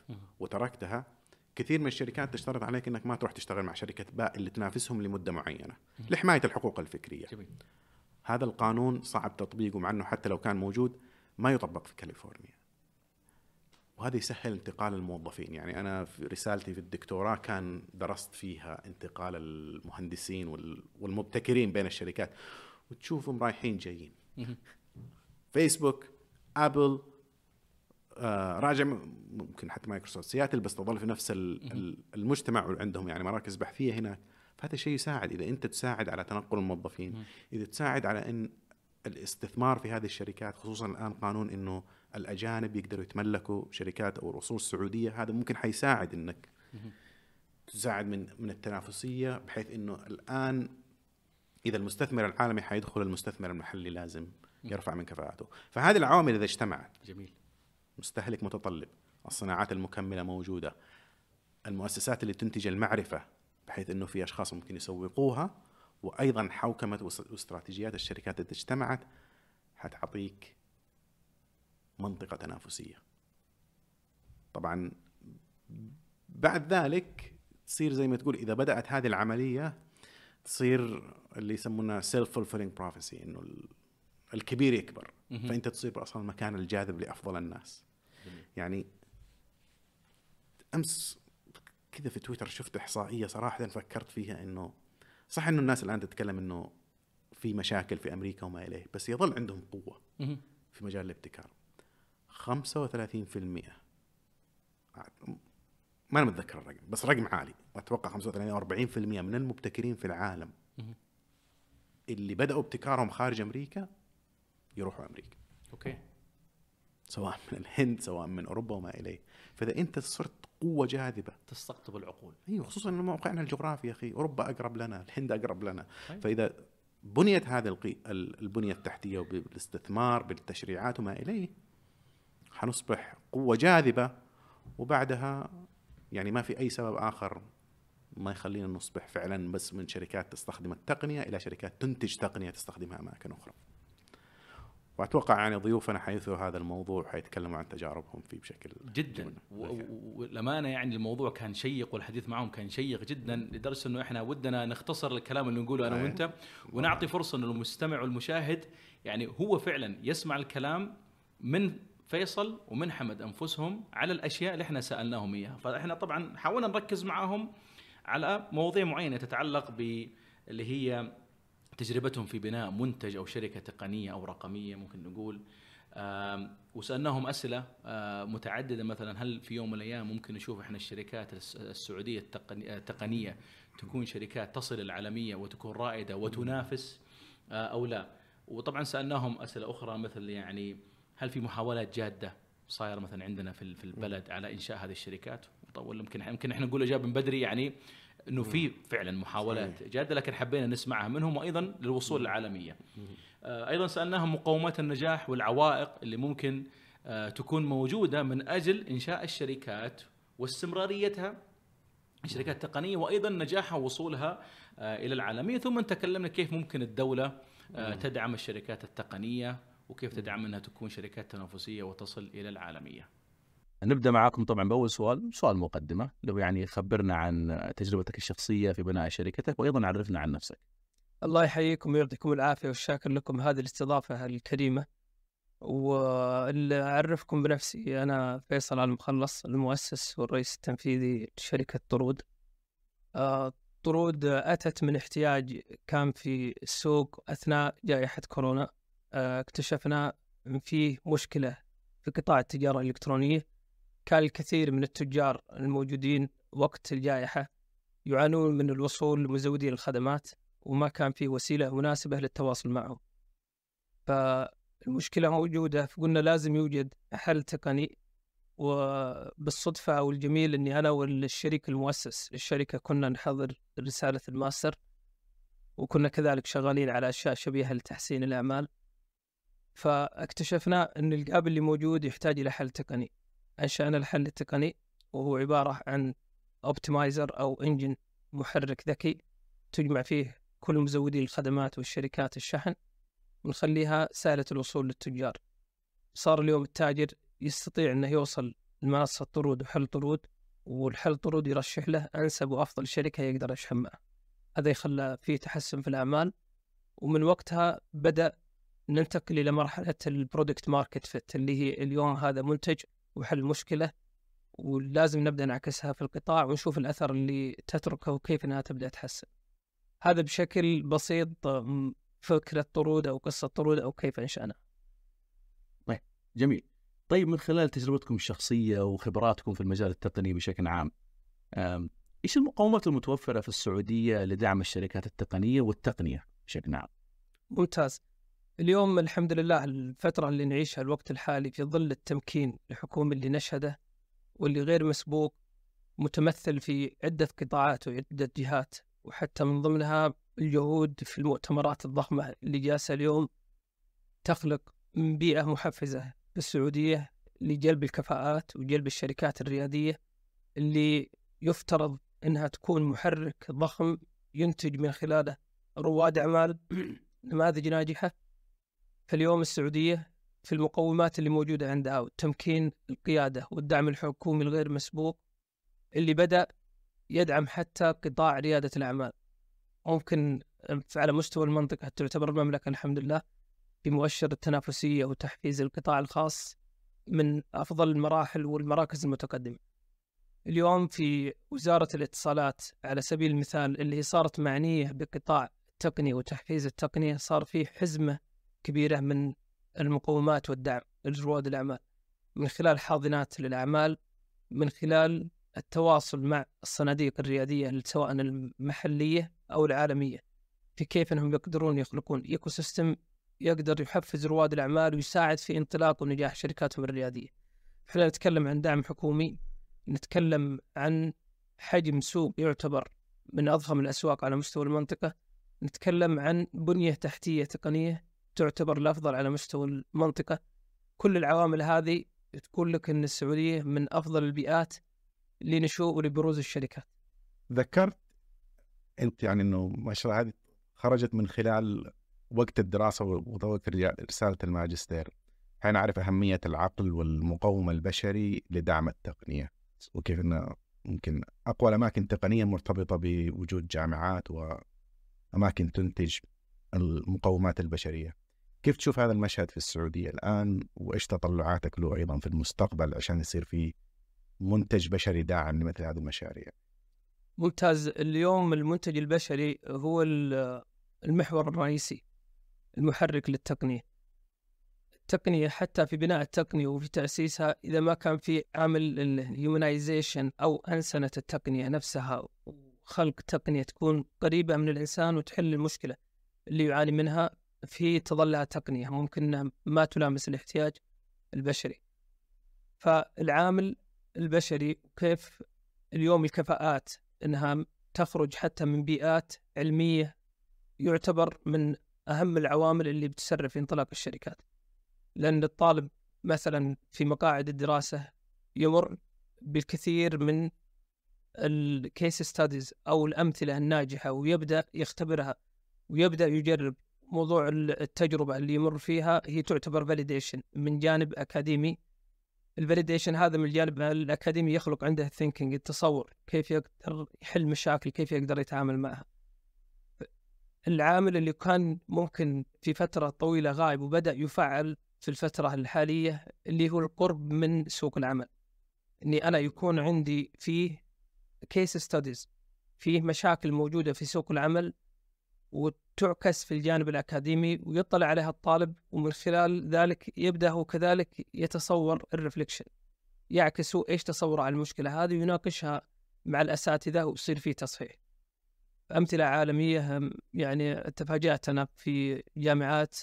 مم. وتركتها. كثير من الشركات تشترط عليك إنك ما تروح تشتغل مع شركة باء اللي تنافسهم لمدة معينة. لحماية الحقوق الفكرية. جميل. هذا القانون صعب تطبيقه مع إنه حتى لو كان موجود ما يطبق في كاليفورنيا. وهذا يسهل انتقال الموظفين. يعني أنا في رسالتي في الدكتوراه كان درست فيها انتقال المهندسين وال- والمبتكرين بين الشركات. وتشوفهم رايحين جايين. فيسبوك ابل راجع م- ممكن حتى مايكروسوفت سياتل بس تظل في نفس ال- ال- المجتمع وعندهم يعني مراكز بحثية هناك فهذا شيء يساعد. إذا أنت تساعد على تنقل الموظفين. إذا تساعد على إن الاستثمار في هذه الشركات خصوصا الآن قانون إنه الأجانب يقدروا يتملكوا شركات أو اصول سعودية هذا ممكن حيساعد إنك. تساعد من من التنافسية بحيث إنه الآن إذا المستثمر العالمي حيدخل المستثمر المحلي لازم يرفع من كفاءته. فهذه العوامل إذا اجتمعت. جميل. مستهلك متطلب الصناعات المكملة موجودة المؤسسات اللي تنتج المعرفة بحيث إنه في أشخاص ممكن يسوقوها وأيضا حوكمة واس- واستراتيجيات الشركات اللي اجتمعت حتعطيك منطقة تنافسية. طبعا بعد ذلك تصير زي ما تقول إذا بدأت هذه العملية تصير اللي يسمونها self-fulfilling prophecy انه الكبير يكبر. فأنت تصير أصلا المكان الجاذب لأفضل الناس جميل. يعني أمس كذا في تويتر شفت إحصائية صراحة فكرت فيها إنه صح إنه الناس الآن تتكلم إنه في مشاكل في أمريكا وما إليه بس يظل عندهم قوة. في مجال الابتكار 35% ما أنا متذكر الرقم بس رقم عالي أتوقع 35 أو 40% من المبتكرين في العالم. اللي بدأوا ابتكارهم خارج أمريكا يروحوا أمريكا. أوكي. سواء من الهند سواء من أوروبا وما إليه. فإذا أنت صرت قوة جاذبة. تستقطب العقول. أيوه خصوصا إنه موقعنا الجغرافي يا أخي. أوروبا أقرب لنا الهند أقرب لنا. طيب. فإذا بنيت هذه البنية التحتية بالاستثمار بالتشريعات وما إليه حنصبح قوة جاذبة. وبعدها يعني ما في أي سبب آخر ما يخلينا نصبح فعلا بس من شركات تستخدم التقنية إلى شركات تنتج تقنية تستخدمها أماكن أخرى. وأتوقع يعني ضيوفنا حيثوا هذا الموضوع حيتكلموا عن تجاربهم فيه بشكل جدا. والامانه يعني الموضوع كان شيق والحديث معهم كان شيق جدا لدرجة إنه إحنا ودنا نختصر الكلام اللي نقوله أنا. وأنت ونعطي فرصة إنه المستمع والمشاهد يعني هو فعلا يسمع الكلام من فيصل ومن حمد أنفسهم على الأشياء اللي إحنا سألناهم إياها. فإحنا طبعا حاولنا نركز معاهم على مواضيع معينة تتعلق باللي هي تجربتهم في بناء منتج أو شركة تقنية أو رقمية ممكن نقول. وسألناهم أسئلة آه، متعددة. مثلا هل في يوم من الأيام ممكن نشوف إحنا الشركات الس- السعودية التقني- التقنية تكون شركات تصل العالمية وتكون رائدة وتنافس آه، أو لا؟ وطبعا سألناهم أسئلة أخرى مثل يعني هل في محاولات جادة صايرة مثلا عندنا في البلد على إنشاء هذه الشركات؟ طول يمكن يمكن إحنا نقول إجابة من بدري يعني إنه في فعلا محاولات. جادة لكن حبينا نسمعها منهم وأيضا للوصول للعالميه. آه، أيضا سألناهم مقومات النجاح والعوائق اللي ممكن آه، تكون موجودة من أجل إنشاء الشركات واستمراريتها الشركات التقنية وأيضا نجاحها ووصولها آه، إلى العالمية ثم تكلمنا كيف ممكن الدولة تدعم الشركات التقنية وكيف تدعم إنها تكون شركات تنافسية وتصل إلى العالمية. نبدأ معاكم طبعا بأول سؤال سؤال مقدمة هو يعني خبرنا عن تجربتك الشخصية في بناء شركتك وأيضا عرفنا عن نفسك. الله يحييكم ويعطيكم العافية والشاكر لكم هذه الاستضافة الكريمة واللي أعرفكم بنفسي أنا فيصل المخلص المؤسس والرئيس التنفيذي لشركة طرود. آه، طرود أتت من احتياج كان في السوق أثناء جائحة كورونا. آه، اكتشفنا أن فيه مشكلة في قطاع التجارة الإلكترونية. كان الكثير من التجار الموجودين وقت الجائحة يعانون من الوصول لمزودي الخدمات وما كان في وسيلة مناسبة للتواصل معهم. فالمشكلة موجودة فقلنا لازم يوجد حل تقني وبالصدفة أو الجميل أني أنا والشريك المؤسس للشركة كنا نحضر رسالة الماستر وكنا كذلك شغالين على أشياء شبيهة لتحسين الأعمال. فاكتشفنا إن ال gap اللي موجود يحتاج إلى حل تقني. انشانا الحل التقني وهو عبارة عن optimizer أو engine محرك ذكي تجمع فيه كل مزودي الخدمات والشركات الشحن ونخليها سهلة الوصول للتجار. صار اليوم التاجر يستطيع إنه يوصل لمنصة طرود وحل طرود والحل طرود يرشح له أنسب وأفضل شركة يقدر يشحن معها هذا يخلى فيه تحسن في الأعمال ومن وقتها بدأ ننتقل إلى مرحلة ال product market fit اللي هي اليوم هذا منتج وحل مشكله ولازم نبدأ نعكسها في القطاع ونشوف الأثر اللي تتركه وكيف إنها تبدأ تحسن. هذا بشكل بسيط م، فكرة طرود أو قصة طرود أو كيف انشانا. جميل طيب من خلال تجربتكم الشخصية وخبراتكم في المجال التقني بشكل عام إيش المقومات المتوفرة في السعودية لدعم الشركات التقنية والتقنية بشكل عام؟ ممتاز. اليوم الحمد لله الفترة اللي نعيشها الوقت الحالي في ظل التمكين الحكومي اللي نشهده واللي غير مسبوق متمثل في عدة قطاعات وعدة جهات وحتى من ضمنها الجهود في المؤتمرات الضخمة اللي جالسة اليوم تخلق بيئة محفزة في السعوديه لجلب الكفاءات وجلب الشركات الريادية اللي يفترض إنها تكون محرك ضخم ينتج من خلاله رواد أعمال نماذج ناجحة. فاليوم السعودية في المقومات اللي موجودة عندها والتمكين القيادة والدعم الحكومي الغير مسبوق اللي بدأ يدعم حتى قطاع ريادة الأعمال ممكن على مستوى المنطقة تعتبر المملكة الحمد لله في مؤشر التنافسية وتحفيز القطاع الخاص من أفضل المراحل والمراكز المتقدمة. اليوم في وزارة الاتصالات على سبيل المثال اللي صارت معنية بقطاع التقنية وتحفيز التقنية صار في حزمة كبيرة من المقومات والدعم لرواد الأعمال من خلال حاضنات للأعمال من خلال التواصل مع الصناديق الريادية سواء المحلية أو العالمية في كيف إنهم يقدرون يخلقون ecosystem يقدر يحفز رواد الأعمال ويساعد في انطلاق ونجاح شركاتهم الريادية. إحنا نتكلم عن دعم حكومي، نتكلم عن حجم سوق يعتبر من أضخم الأسواق على مستوى المنطقة، نتكلم عن بنية تحتية تقنية تعتبر الأفضل على مستوى المنطقة. كل العوامل هذه تقول لك إن السعودية من أفضل البيئات لنشوء ولبروز الشركات. ذكرت أنت يعني إنه المشروع هذه خرجت من خلال وقت الدراسة وتوك رسالة الماجستير حين نعرف أهمية العقل والمقوم البشري لدعم التقنية وكيف إنه ممكن أقوى الأماكن تقنيه مرتبطة بوجود جامعات وأماكن تنتج المقومات البشرية. كيف تشوف هذا المشهد في السعودية الآن؟ وإيش تطلعاتك له أيضا في المستقبل عشان يصير في منتج بشري داعم لمثل هذه المشاريع؟ ممتاز. اليوم المنتج البشري هو المحور الرئيسي المحرك للتقنية. التقنية حتى في بناء التقنية وفي تأسيسها إذا ما كان في عامل الهيومنايزيشن أو أنسنة التقنية نفسها وخلق تقنية تكون قريبة من الإنسان وتحل المشكلة اللي يعاني منها في تظلها تقنية ممكن ما تلامس الاحتياج البشري فالعامل البشري كيف اليوم الكفاءات إنها تخرج حتى من بيئات علمية يعتبر من أهم العوامل اللي بتسرع في انطلاق الشركات. لأن الطالب مثلا في مقاعد الدراسة يمر بالكثير من الكيس ستاديز أو الأمثلة الناجحة ويبدأ يختبرها ويبدأ يجرب موضوع التجربة اللي يمر فيها هي تعتبر validation من جانب اكاديمي ال validation هذا من الجانب الاكاديمي يخلق عنده ال thinking التصور كيف يقدر يحل مشاكل كيف يقدر يتعامل معها. العامل اللي كان ممكن في فترة طويلة غايب وبدأ يفعل في الفترة الحالية اللي هو القرب من سوق العمل. إني أنا يكون عندي فيه case studies فيه مشاكل موجودة في سوق العمل وتعكس في الجانب الأكاديمي ويطلع عليها الطالب ومن خلال ذلك يبدأ هو كذلك يتصور الرفليكشن يعكس هو إيش تصوره على المشكلة هذه ويناقشها مع الأساتذة ويصير فيه تصحيح. أمثلة عالمية يعني تفاجأت أنا في جامعات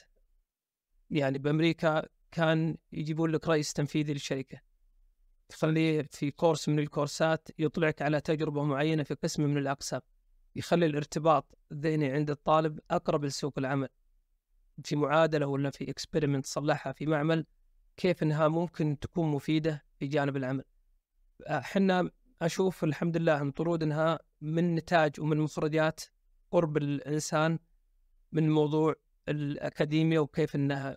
يعني بأمريكا كان يجيبون لك رئيس تنفيذي للشركة. تخليه في كورس من الكورسات يطلعك على تجربة معينة في قسم من الأقسام. يخلي الارتباط الذهني عند الطالب أقرب لسوق العمل في معادلة ولا في experiment صلحها في معمل كيف إنها ممكن تكون مفيدة في جانب العمل. إحنا أشوف الحمد لله طرود إنها من نتاج ومن مخرجات قرب الإنسان من موضوع الاكاديميا وكيف إنها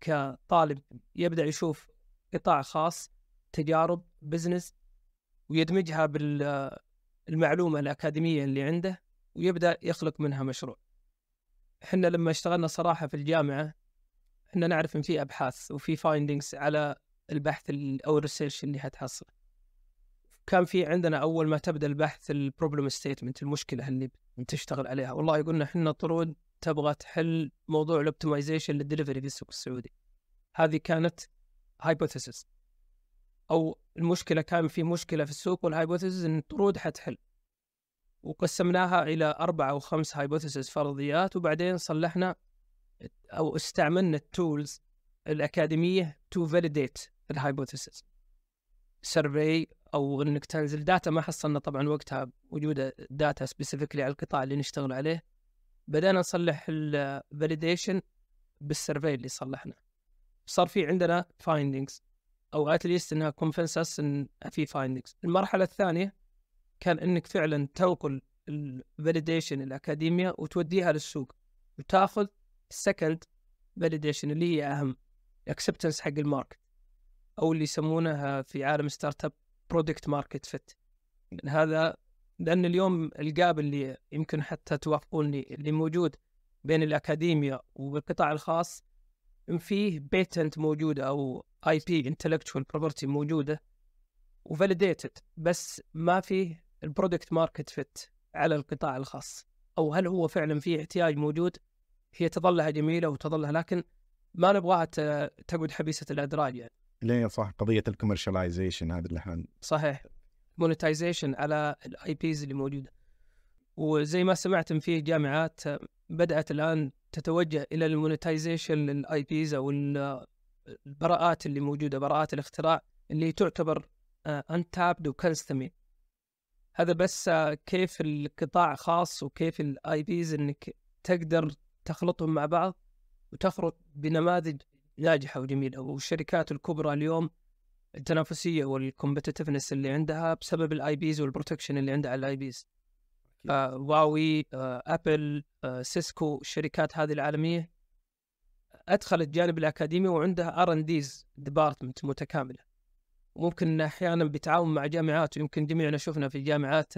كطالب يبدأ يشوف قطاع خاص تجارب business ويدمجها بالمعلومه الأكاديمية اللي عنده ويبدأ يخلق منها مشروع. إحنا لما اشتغلنا صراحة في الجامعة إحنا نعرف إن في أبحاث وفي findings على البحث أو ال research اللي حتحصله. كان في عندنا أول ما تبدأ البحث ال problem statement المشكلة اللي تشتغل عليها والله يقولنا إحنا طرود تبغى تحل موضوع ال optimization لل delivery في السوق السعودي هذه كانت hypothesis أو المشكلة كان في مشكلة في السوق وال hypothesis إن الطرود حتحل. وقسمناها إلى أربع أو خمس hypotheses فرضيات وبعدين صلحنا أو استعملنا ال tools الأكاديمية to validate ال hypothesis survey أو إنك تنزل data ما حصلنا طبعا وقتها وجود data specifically على القطاع اللي نشتغل عليه. بدأنا نصلح ال validation بال survey اللي صلحنا. صار في عندنا findings أو at least انها convinces إن في findings المرحلة الثانية كان إنك فعلا تنقل ال validation ال academia وتوديها للسوق وتأخذ ال second validation اللي هي أهم acceptance حق ال market أو اللي يسمونها في عالم startup product market fit هذا لأن اليوم ال gap اللي يمكن حتى توافقوني اللي موجود بين الاكاديميا والقطاع الخاص فيه patent موجودة أو IP intellectual property موجودة و validated بس ما فيه ال product market fit على القطاع الخاص. أو هل هو فعلا فيه احتياج موجود؟ هي تظلها جميلة وتظلها لكن ما نبغاها تقعد حبيسة الادراج يعني. ليه صح؟ قضية ال commercialization هذا اللي إحنا صحيح. monetization على ال IPs اللي موجودة. وزي ما سمعت ان في جامعات بدأت الآن تتوجه إلى ال monetization لل IPs أو البراءات اللي موجودة براءات الاختراع اللي تعتبر untapped وكنستمي. هذا بس آه، كيف القطاع خاص وكيف ال IPs إنك تقدر تخلطهم مع بعض وتخرج بنماذج ناجحة وجميلة. والشركات الكبرى اليوم التنافسية وال competitiveness اللي عندها بسبب ال IPs وال protection اللي عندها على ال IPs فواوي ابل سيسكو الشركات هذه العالمية ادخلت جانب الأكاديمي وعندها R&Ds department متكاملة وممكن أحيانا بتعاون مع جامعات ويمكن جميعنا شفنا في الجامعات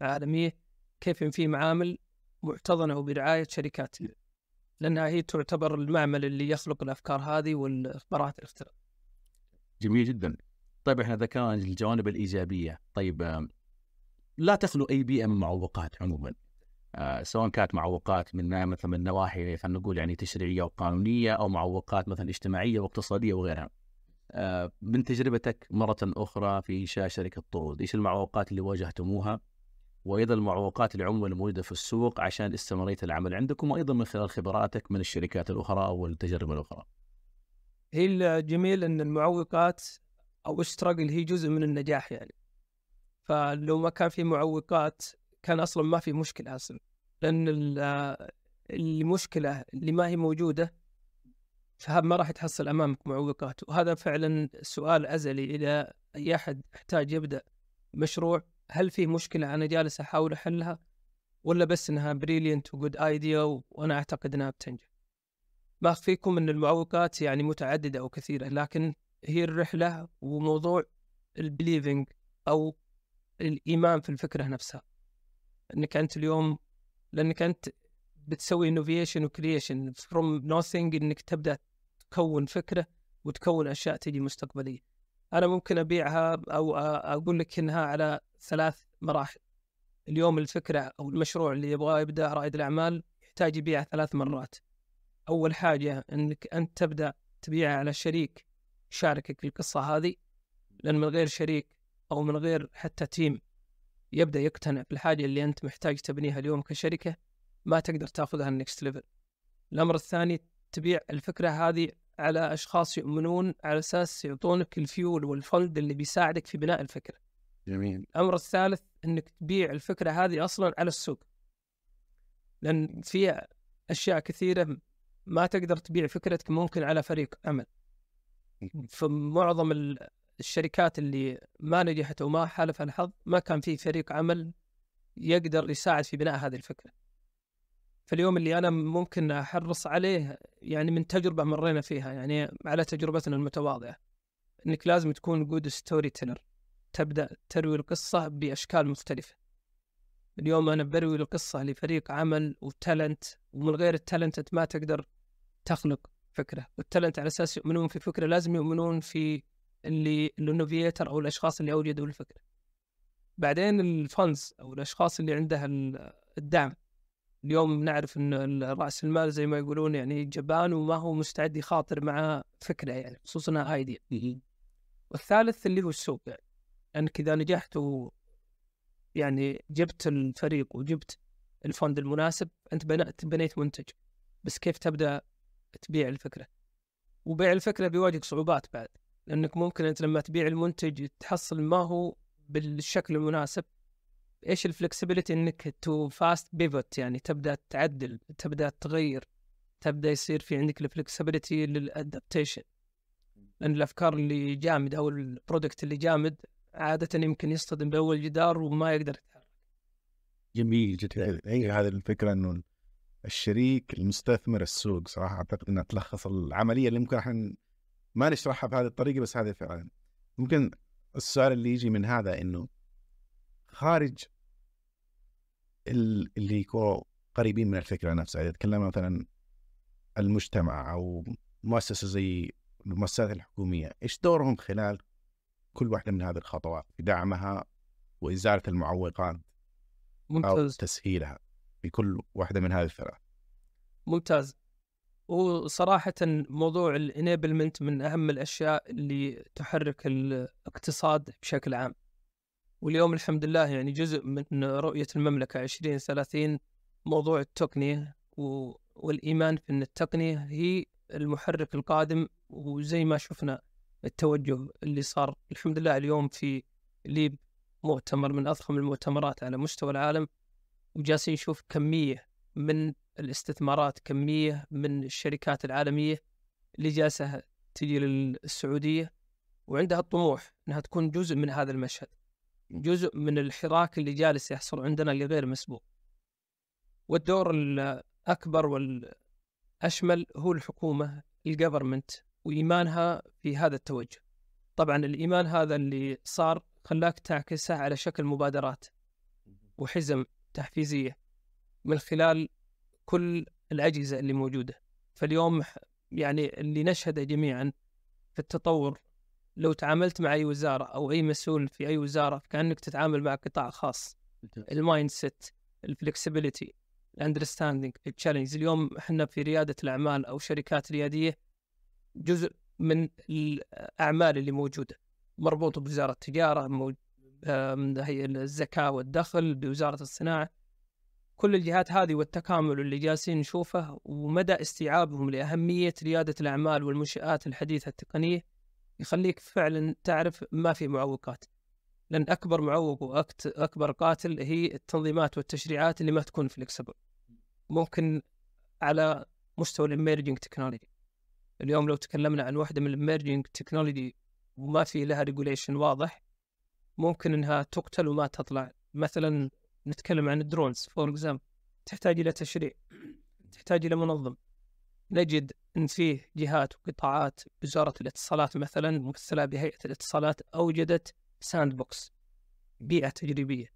العالمية كيف في معامل محتضنه وبرعاية شركات لأنها هي تعتبر المعمل اللي يخلق الأفكار هذه والبراءات الاختراع. جميل جدا. طيب إحنا ذكرنا الجوانب الإيجابية، طيب لا تخلو أي بيئة من معوقات عموما. آه سواء كانت معوقات من مثلا من نواحي خلينا نقول يعني تشريعية وقانونيه أو معوقات مثلا اجتماعية واقتصادية وغيرها. آه من تجربتك مرة أخرى في إنشاء شركة طرود، إيش المعوقات اللي واجهتموها؟ وأيضا المعوقات اللي عموما الموجوده في السوق عشان استمراريه العمل عندكم وأيضا من خلال خبراتك من الشركات الأخرى أو الأخرى. هي الجميل إن المعوقات أو الستراجل هي جزء من النجاح يعني. فلو ما كان في معوقات كان أصلا ما في مشكلة أصلا لأن المشكلة اللي ما هي موجودة فما راح تحصل أمامك معوقات. وهذا فعلا سؤال أزلي إلى أي أحد يحتاج يبدأ مشروع هل في مشكلة أنا جالس أحاول أحلها ولا بس إنها brilliant و good idea وأنا أعتقد إنها بتنجح؟ ما أخفيكم إن المعوقات يعني متعددة وكثيره لكن هي الرحلة وموضوع ال believing أو الإيمان في الفكرة نفسها. إنك أنت اليوم لأنك أنت بتسوي innovation و creation from nothing إنك تبدأ تكون فكرة وتكون أشياء تجي مستقبلية. أنا ممكن أبيعها أو أقول لك إنها على ثلاث مراحل. اليوم الفكرة أو المشروع اللي يبغاه يبدأ رائد الأعمال يحتاج يبيع ثلاث مرات. أول حاجة إنك أنت تبدأ تبيعها على شريك يشاركك القصة هذه لأن من غير شريك أو من غير حتى team يبدأ يقتنع بالحاجة اللي أنت محتاج تبنيها اليوم كشركة ما تقدر تاخذها ال next level الأمر الثاني تبيع الفكرة هذه على أشخاص يؤمنون على أساس يعطونك الفيول والفند اللي بيساعدك في بناء الفكرة. جميل. الأمر الثالث إنك تبيع الفكرة هذه أصلا على السوق. لأن في أشياء كثيرة ما تقدر تبيع فكرتك ممكن على فريق عمل فمعظم ال- الشركات اللي ما نجحت وما حالف الحظ ما كان في فريق عمل يقدر يساعد في بناء هذه الفكرة. فاليوم اللي أنا ممكن أحرص عليه يعني من تجربة مرينا فيها يعني على تجربتنا المتواضعة إنك لازم تكون good storyteller تبدأ تروي القصة بأشكال مختلفة. اليوم أنا بروي القصة لفريق عمل و talent ومن غير ال talent أنت ما تقدر تخلق فكرة. وال talent على أساس يؤمنون في فكرة لازم يؤمنون في اللي ال innovator أو الأشخاص اللي اوجدوا الفكرة. بعدين الفانز أو الأشخاص اللي عندها ال- الدعم. اليوم نعرف إن رأس المال زي ما يقولون يعني جبان وما هو مستعد يخاطر مع فكرة يعني خصوصا ايديا والثالث اللي هو السوق يعني. انك اذا نجحت و يعني جبت الفريق وجبت الفند المناسب أنت بنيت بنيت منتج. بس كيف تبدأ تبيع الفكرة؟ وبيع الفكرة بيواجهك صعوبات بعد. لأنك ممكن أنت لما تبيع المنتج تحصل ما هو بالشكل المناسب. إيش ال flexibility إنك to fast pivot يعني تبدأ تعدل تبدأ تغير تبدأ يصير في عندك ال flexibility لل adaptation لأن الأفكار اللي جامد أو ال product اللي جامد عادة يمكن يصطدم بأول جدار وما يقدر جميل جدا. هي هذه الفكرة إنه الشريك المستثمر السوق صراحة أعتقد إنها تلخص العملية اللي ممكن إحنا ما نشرحها بهذه الطريقة بس هذه فعلا. ممكن السؤال اللي يجي من هذا إنه خارج ال- اللي يكونوا قريبين من الفكرة نفسها إذا تكلمنا مثلا المجتمع أو مؤسسة زي المؤسسات الحكومية إيش دورهم خلال كل واحدة من هذه الخطوات؟ في دعمها وإزالة المعوقات أو ممتاز. تسهيلها في كل واحدة من هذه الثلاث. ممتاز. وصراحة موضوع الانيبلمنت من أهم الأشياء اللي تحرك الاقتصاد بشكل عام. واليوم الحمد لله يعني جزء من رؤية المملكة 2030 موضوع التقنية والإيمان في أن التقنية هي المحرك القادم وزي ما شفنا التوجه اللي صار. الحمد لله اليوم في ليب مؤتمر من أضخم المؤتمرات على مستوى العالم وجالسين نشوف كمية من الاستثمارات كمية من الشركات العالمية اللي جالسة تجي للسعودية وعندها الطموح أنها تكون جزء من هذا المشهد جزء من الحراك اللي جالس يحصل عندنا اللي غير مسبوق. والدور الأكبر والأشمل هو الحكومة الجفرمنت وإيمانها في هذا التوجه. طبعا الإيمان هذا اللي صار خلاك تعكسه على شكل مبادرات وحزم تحفيزية من خلال كل الأجهزة اللي موجودة. فاليوم يعني اللي نشهده جميعا في التطور لو تعاملت مع أي وزارة أو أي مسؤول في أي وزارة كأنك تتعامل مع قطاع خاص. ال mindset ال flexibility ال understanding ال challenge اليوم إحنا في ريادة الأعمال أو شركات ريادية جزء من الأعمال اللي موجودة. مربوطة بوزارة التجارة مو- آم، هي الزكاة والدخل بوزارة الصناعة. كل الجهات هذه والتكامل اللي جالسين نشوفه ومدى استيعابهم لأهمية ريادة الأعمال والمنشآت الحديثة التقنية يخليك فعلا تعرف ما في معوقات. لأن أكبر معوق وأكبر قاتل هي التنظيمات والتشريعات اللي ما تكون flexible ممكن على مستوى ال emerging technology اليوم لو تكلمنا عن واحدة من ال emerging technology وما في لها regulation واضح ممكن إنها تقتل وما تطلع. مثلا نتكلم عن ال drones for example تحتاج إلى تشريع تحتاج إلى منظم. نجد إن فيه جهات وقطاعات وزاره الاتصالات مثلا ممثله بهيئة الاتصالات أوجدت sandbox بيئة تجريبية.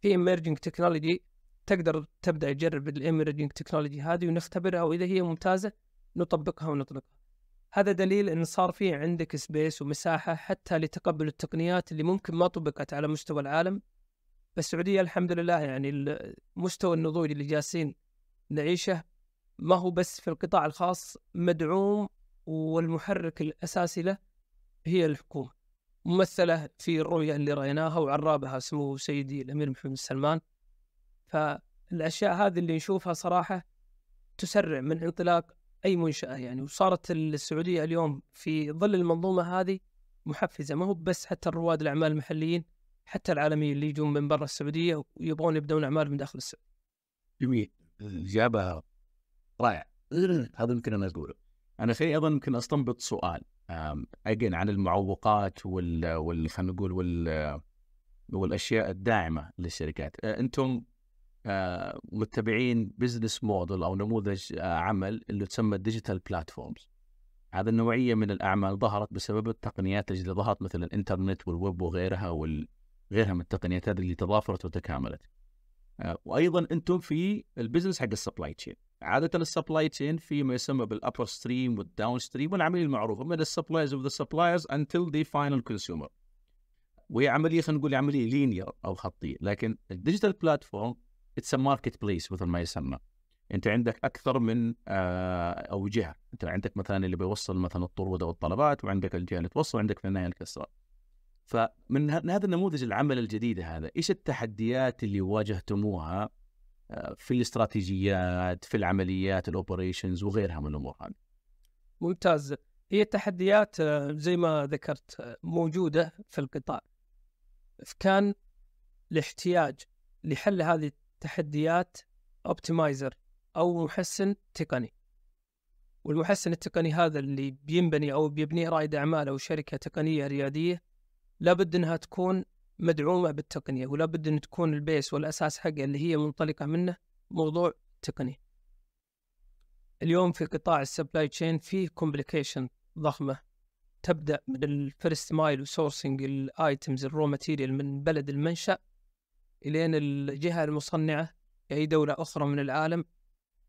في emerging technology تقدر تبدأ تجرب ال emerging technology هذه ونختبرها وإذا هي ممتازة نطبقها ونطلقها. هذا دليل إن صار في عندك سبيس ومساحة حتى لتقبل التقنيات اللي ممكن ما طبقت على مستوى العالم. فالسعوديه الحمد لله يعني مستوى النضوج اللي جالسين نعيشه ما هو بس في القطاع الخاص مدعوم والمحرك الأساسي له هي الحكومة. ممثلة في الرؤية اللي رأيناها وعرابها سمو سيدي الأمير محمد بن سلمان. فالأشياء هذه اللي نشوفها صراحة تسرع من انطلاق أي منشأة يعني. وصارت السعودية اليوم في ظل المنظومة هذه محفزة. ما هو بس حتى رواد الأعمال المحليين حتى العالميين اللي يجون من برا السعودية ويبغون يبدون أعمال من داخل السعودية. جميل. الاجابه رائع هذا يمكن أنا اقوله أنا خليني أيضا يمكن أستنبط سؤال أجين عن المعوقات وال, وال... خلينا نقول وال والأشياء الداعمة للشركات. أنتم متبعين business model أو نموذج عمل اللي تسمى digital platforms هذا النوعية من الأعمال ظهرت بسبب التقنيات اللي ظهرت مثل الانترنت والويب وغيرها وغيرها من التقنيات هذه اللي تضافرت وتكاملت. آه، وأيضا أنتم في ال business حق ال supply chain عادة ال supply chain في ما يسمى بال upper stream وال downstream والعملية المعروفه من ال suppliers of the suppliers until the final consumer وهي عملية خلينا نقول عملية linear أو خطية. لكن ال digital platform it's marketplace مثل ما يسمى. أنت عندك أكثر من آه، اوجه أنت عندك مثلا اللي بيوصل مثلا الطرود أو الطلبات وعندك الجهة اللي توصل وعندك في النهايه ال customers فمن هذا النموذج العمل الجديد هذا إيش التحديات اللي واجهتموها آه، في الاستراتيجيات في العمليات ال operations وغيرها من الأمور هذه؟ ممتاز. هي التحديات آه، زي ما ذكرت موجودة في القطاع. كان الاحتياج لحل هذه التحديات optimizer أو محسن تقني. والمحسن التقني هذا اللي بينبني أو بيبنيه رائد أعمال أو شركة تقنية ريادية لابد إنها تكون مدعومة بالتقنية ولا بد إن تكون ال base والأساس حقها اللي هي منطلقة منه موضوع تقني. اليوم في قطاع ال supply chain في complication ضخمة تبدأ من الفيرست مايل وسورسنج الآيتمز الرو ماتيريال من بلد المنشأ إلين الجهة المصنعة في أي دولة أخرى من العالم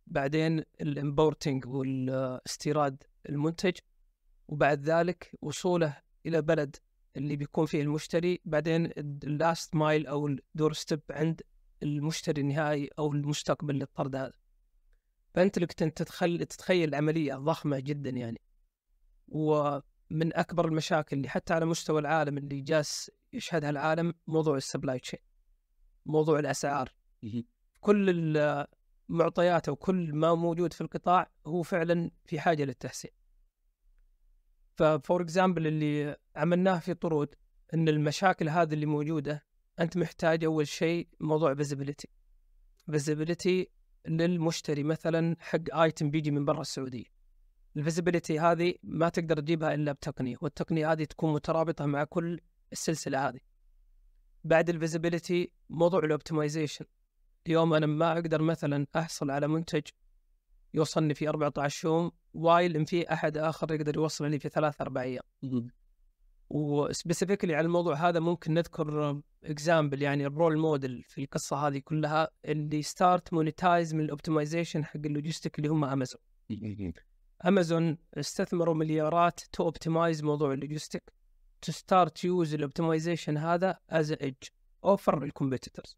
بعدين ال importing والاستيراد المنتج وبعد ذلك وصوله إلى بلد اللي بيكون فيه المشتري بعدين ال last mile أو ال doorstep عند المشتري النهائي أو المستقبل للطرد هذا. فأنت لك تتخيل تتخيل العملية ضخمة جدا يعني. ومن أكبر المشاكل اللي حتى على مستوى العالم اللي جالس يشهدها العالم موضوع ال supply chain موضوع الأسعار. كل المعطيات أو كل ما موجود في القطاع هو فعلا في حاجة للتحسين. ف for example اللي عملناه في طرود إن المشاكل هذه اللي موجودة أنت محتاج أول شيء موضوع visibility visibility للمشتري مثلا حق item بيجي من برا السعودية. ال visibility هذه ما تقدر تجيبها إلا بتقنية والتقنية هذه تكون مترابطة مع كل السلسلة هذه. بعد ال visibility موضوع ال optimization اليوم أنا ما أقدر مثلا أحصل على منتج يوصلني في 14 يوم while إن في أحد آخر يقدر يوصلني في ثلاث أربع أيام. و specifically على الموضوع هذا ممكن نذكر example يعني ال role model في القصة هذه كلها اللي start monetize من ال optimization حق ال logistic اللي هم امازون امازون استثمروا مليارات to optimize موضوع ال logistic to start use ال optimization هذا as edge over ال competitors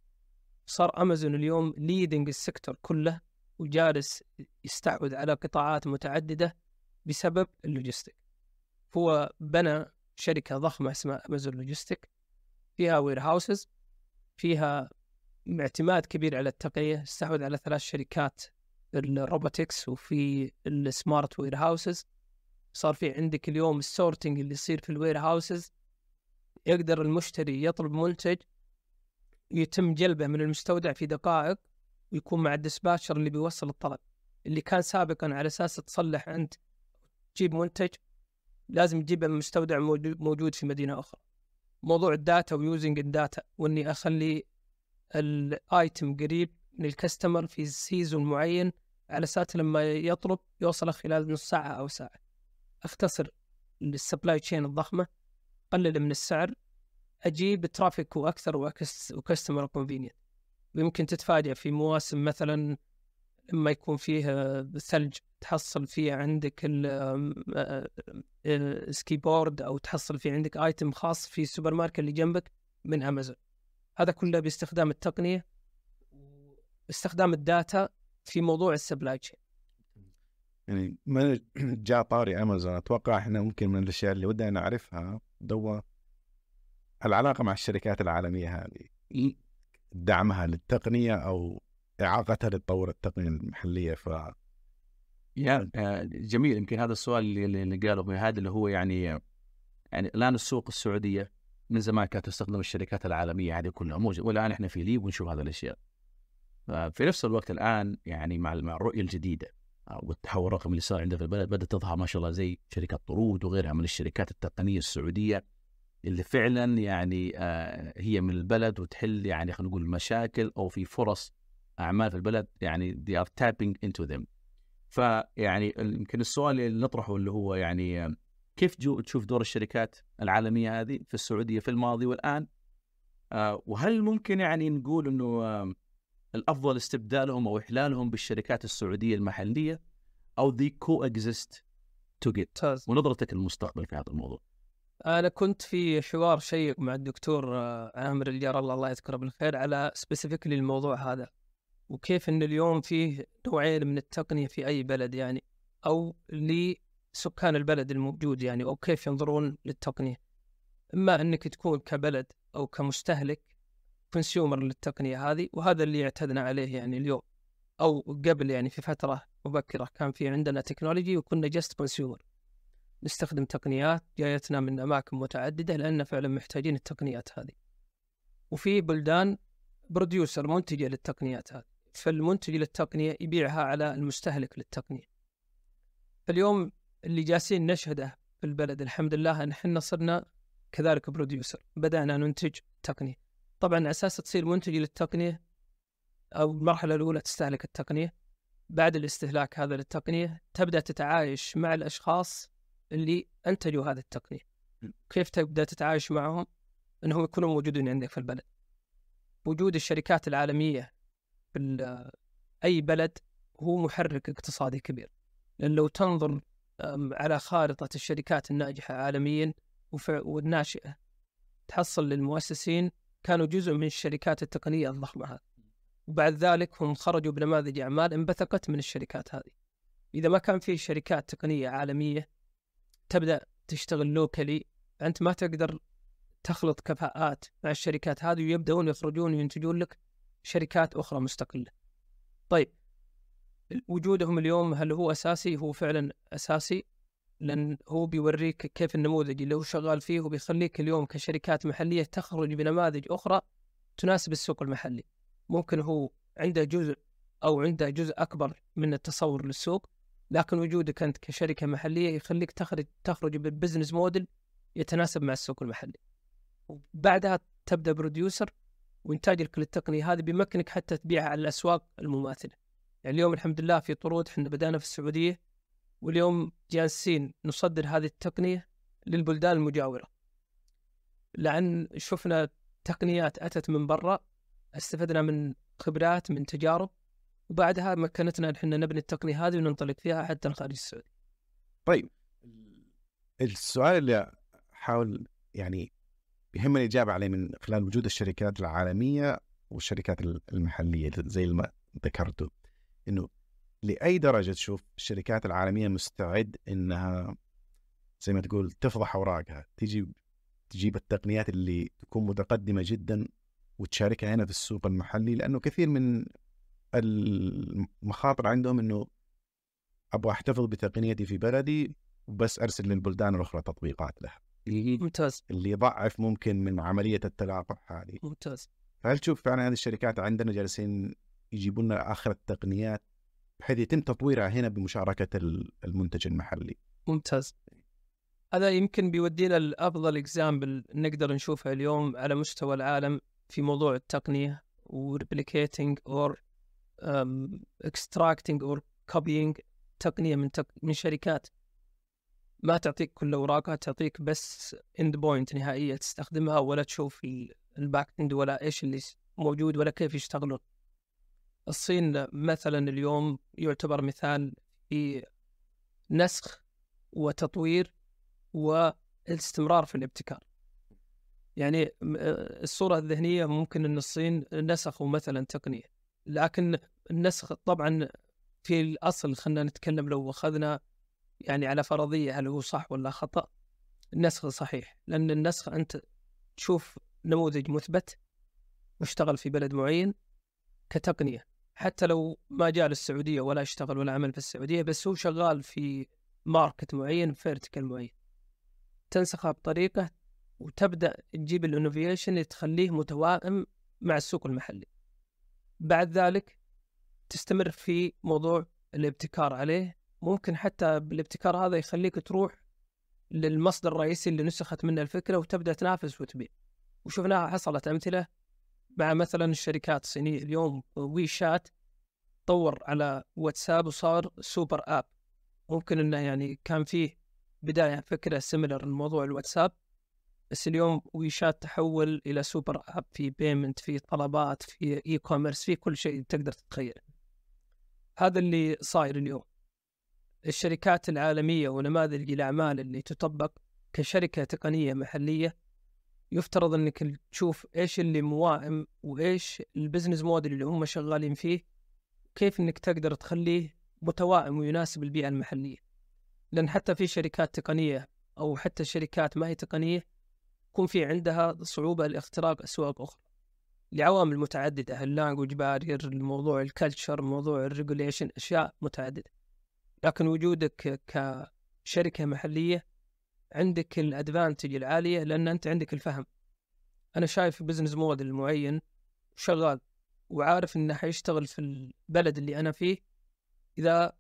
صار امازون اليوم leading ال sector كله وجالس يستحوذ على قطاعات متعددة بسبب ال logistic هو بنى شركة ضخمة اسمها امازون logistic فيها warehouses فيها اعتماد كبير على التقنية استحوذ على ثلاث شركات ال robotics وفي ال smart warehouses صار في عندك اليوم ال sorting اللي يصير في ال warehouses يقدر المشتري يطلب منتج يتم جلبه من المستودع في دقائق. ويكون مع ال dispatcher اللي بيوصل الطلب. اللي كان سابقا على أساس تصلح انت تجيب منتج لازم تجيبه من مستودع موجود في مدينة أخرى. موضوع ال data و using ال data وإني أخلي ال item قريب من ال customer في season معين على أساس لما يطلب يوصله خلال نص ساعة أو ساعة. أختصر ال supply chain الضخمة قلل من السعر أجيب traffic وأكثر و customer convenient ويمكن تتفاجئ في مواسم مثلا لما يكون فيه ثلج تحصل فيه عندك ال ski board أو تحصل فيه عندك item خاص في السوبر ماركت اللي جنبك من امازون هذا كله باستخدام التقنية باستخدام ال data في موضوع ال supply chain يعني ما جاء طاري امازون أتوقع إحنا ممكن من الأشياء اللي ودنا نعرفها دوا العلاقة مع الشركات العالمية هذه. دعمها للتقنية أو إعاقتها لتطور التقنية المحلية. ف يا آه، جميل. يمكن هذا السؤال اللي قاله هذا اللي هو يعني يعني الآن السوق السعودية من زمان كانت تستخدم الشركات العالمية هذه كلها. موجوده والآن إحنا في ليب ونشوف هذه الأشياء. في نفس الوقت الآن يعني مع مع الرؤية الجديدة والتحول الرقمي اللي صار عندنا في البلد بدأت تظهر ما شاء الله زي شركات طرود وغيرها من الشركات التقنية السعودية. اللي فعلا يعني آه، هي من البلد وتحل يعني خلينا نقول مشاكل أو في فرص أعمال في البلد يعني they are tapping into them. فيعني يمكن السؤال اللي نطرحه اللي هو يعني كيف جو تشوف دور الشركات العالمية هذه في السعودية في الماضي والآن؟ آه، وهل ممكن يعني نقول إنه الأفضل استبدالهم أو إحلالهم بالشركات السعودية المحلية أو they coexist together ونظرتك للمستقبل في هذا الموضوع أنا كنت في حوار شيق مع الدكتور آه، عامر الجار الله الله يذكره بالخير على specifically الموضوع هذا وكيف إن اليوم فيه نوعين من التقنية في أي بلد يعني أو لسكان البلد الموجود يعني أو كيف ينظرون للتقنية. إما إنك تكون كبلد أو كمستهلك consumer للتقنية هذه وهذا اللي اعتدنا عليه يعني اليوم أو قبل يعني في فترة مبكرة كان في عندنا technology وكنا just consumer نستخدم تقنيات جايتنا من أماكن متعددة لأن فعلا محتاجين التقنيات هذه. وفي بلدان producer منتجه للتقنيات هذه. فالمنتج للتقنية يبيعها على المستهلك للتقنية. فاليوم اللي جالسين نشهده في البلد الحمد لله ان إحنا صرنا كذلك producer. بدأنا ننتج تقنية. طبعا أساس تصير منتج للتقنية أو المرحلة الأولى تستهلك التقنية بعد الاستهلاك هذا للتقنية تبدأ تتعايش مع الأشخاص اللي انتجوا هذه التقنيه كيف تبدأ تتعايش معهم؟ إنهم يكونوا موجودين عندك في البلد. وجود الشركات العالمية في أي بلد هو محرك اقتصادي كبير. لأن لو تنظر على خارطة الشركات الناجحة عالميا والناشئة تحصل للمؤسسين كانوا جزء من الشركات التقنية الضخمة هذه. وبعد ذلك هم خرجوا بنماذج أعمال انبثقت من الشركات هذه. إذا ما كان في شركات تقنية عالمية تبدأ تشتغل لوكالي أنت ما تقدر تخلط كفاءات مع الشركات هذه ويبدأون يخرجون وينتجون لك شركات أخرى مستقلة. طيب وجودهم اليوم هل هو أساسي؟ هو فعلا أساسي لأن هو بيوريك كيف النموذج اللي هو شغال فيه وبيخليك اليوم كشركات محلية تخرج بنماذج أخرى تناسب السوق المحلي. ممكن هو عنده جزء أو عنده جزء أكبر من التصور للسوق لكن وجودك أنت كشركة محلية يخليك تخرج تخرج ب business model يتناسب مع السوق المحلي. وبعدها تبدأ producer وانتاجك للتقنيه هذه بيمكنك حتى تبيعها على الأسواق المماثلة. يعني اليوم الحمد لله في طرود إحنا بدأنا في السعودية واليوم جالسين نصدر هذه التقنية للبلدان المجاورة. لأن شفنا تقنيات أتت من برا استفدنا من خبرات من تجارب وبعدها مكنتنا إحنا نبني التقنية هذه وننطلق فيها حتى الخارج السعودي. طيب السؤال اللي أحاول يعني يهمني الاجابه عليه من خلال وجود الشركات العالمية والشركات المحلية زي ما ذكرتوا إنه لأي درجة تشوف الشركات العالمية مستعد إنها زي ما تقول تفضح أوراقها تجي تجيب التقنيات اللي تكون متقدمة جدا وتشاركها هنا في السوق المحلي لأنه كثير من المخاطر عندهم إنه أبغى أحتفظ بتقنيتي في بلدي وبس أرسل للبلدان الأخرى تطبيقات لها. ممتاز. اللي يضعف ممكن من عملية التلاقح هذه. ممتاز. فهل تشوف فعلا هذه الشركات عندنا جالسين يجيبون لنا آخر التقنيات بحيث يتم تطويرها هنا بمشاركة المنتج المحلي؟ ممتاز. هذا يمكن بيودينا لأفضل example نقدر نشوفها اليوم على مستوى العالم في موضوع التقنية و replicating or extracting or copying تقنية من تق... من شركات ما تعطيك كل أوراقها تعطيك بس end point نهائية تستخدمها ولا تشوف ال back end ولا إيش اللي موجود ولا كيف يشتغلون. الصين مثلا اليوم يعتبر مثال في نسخ وتطوير والاستمرار في الابتكار. يعني الصورة الذهنية ممكن أن الصين نسخوا مثلا تقنية لكن النسخ طبعا في الأصل خلينا نتكلم لو أخذنا يعني على فرضية هل هو صح ولا خطأ النسخ صحيح لأن النسخ أنت تشوف نموذج مثبت واشتغل في بلد معين كتقنية حتى لو ما جاء للسعودية ولا اشتغل ولا عمل في السعودية بس هو شغال في market معين vertical معين تنسخها بطريقة وتبدأ تجيب ال innovation اللي تخليه متوائم مع السوق المحلي. بعد ذلك تستمر في موضوع الابتكار عليه. ممكن حتى بالابتكار هذا يخليك تروح للمصدر الرئيسي اللي نسخت منه الفكرة وتبدأ تنافس وتبيع. وشفناها حصلت أمثلة مع مثلا الشركات الصينية. اليوم وي شات طور على واتساب وصار super app. ممكن إنه يعني كان فيه بداية فكرة similar لموضوع الواتساب. بس اليوم ويشات تحول إلى super app في payment في طلبات في e-commerce في كل شيء تقدر تتخيله هذا اللي صاير اليوم. الشركات العالمية ونماذج الاعمال اللي تطبق كشركة تقنية محلية يفترض إنك تشوف إيش اللي موائم وإيش ال business model اللي هم شغالين فيه كيف إنك تقدر تخليه متوائم ويناسب البيئة المحلية. لأن حتى في شركات تقنية أو حتى شركات ما هي تقنية يكون في عندها صعوبة لاختراق أسواق أخرى. لعوامل متعددة ال language barrier الموضوع ال culture موضوع ال regulation أشياء متعددة. لكن وجودك كشركه محلية عندك الأدفانتج العالية لأن أنت عندك الفهم. أنا شايف بزنس موديل معين شغال وعارف إنه حيشتغل في البلد اللي أنا فيه إذا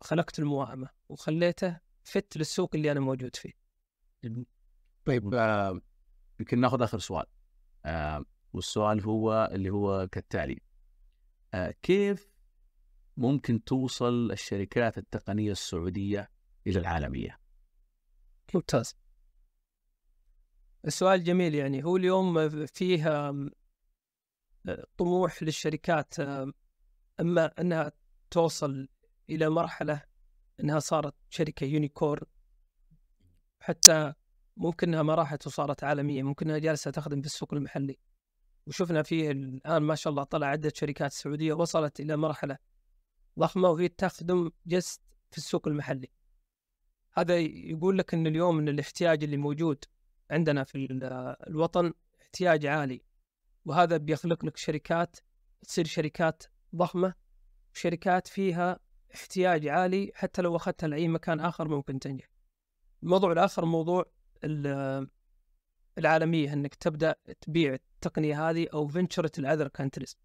خلقت الموائمه وخليته فت للسوق اللي أنا موجود فيه. طيب آه، يمكن ناخذ آخر سؤال آه، والسؤال هو اللي هو كالتالي آه، كيف ممكن توصل الشركات التقنية السعودية إلى العالمية؟ ممتاز. السؤال جميل يعني هو اليوم فيه طموح للشركات أما أنها توصل إلى مرحلة أنها صارت شركة يونيكورن حتى ممكن إنها ما راحت وصارت عالمية ممكن إنها جالسة تخدم في السوق المحلي. وشفنا فيه الآن ما شاء الله طلع عدة شركات سعودية وصلت إلى مرحلة ضخمة وهي تخدم جست في السوق المحلي. هذا يقول لك إن اليوم إن الاحتياج اللي موجود عندنا في الوطن احتياج عالي. وهذا بيخلق لك شركات تصير شركات ضخمة شركات فيها احتياج عالي حتى لو أخذتها لأي مكان آخر ممكن تنجح. الموضوع الآخر موضوع العالمية إنك تبدأ تبيع التقنية هذه أو venture to other countries.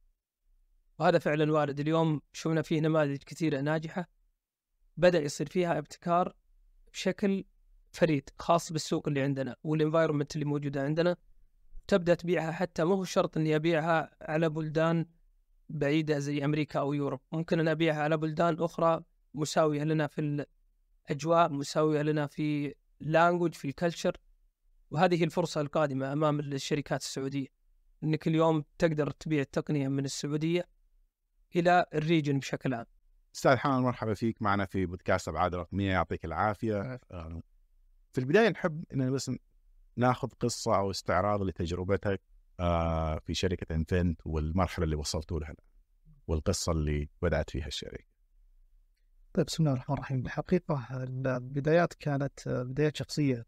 وهذا فعلا وارد. اليوم شفنا فيه نماذج كثيرة ناجحة. بدأ يصير فيها ابتكار بشكل فريد خاص بالسوق اللي عندنا وال environment اللي موجودة عندنا. تبدأ تبيعها حتى مو شرط إني أبيعها على بلدان بعيدة زي أمريكا أو Europe. ممكن ان أبيعها على بلدان أخرى مساوية لنا في الأجواء مساوية لنا في ال language في ال culture وهذه الفرصة القادمة أمام الشركات السعودية إنك اليوم تقدر تبيع التقنية من السعودية إلى ال region بشكل عام. أستاذ حمد مرحبا فيك معنا في بودكاست أبعاد رقمية يعطيك العافية. آه، في البداية نحب إن بس ناخذ قصة أو استعراض لتجربتك آه، في شركة انفنت والمرحلة اللي وصلتوا لها والقصة اللي بدأت فيها الشركة. طيب بسم الله الرحمن الرحيم الحقيقة البدايات كانت بدايات شخصية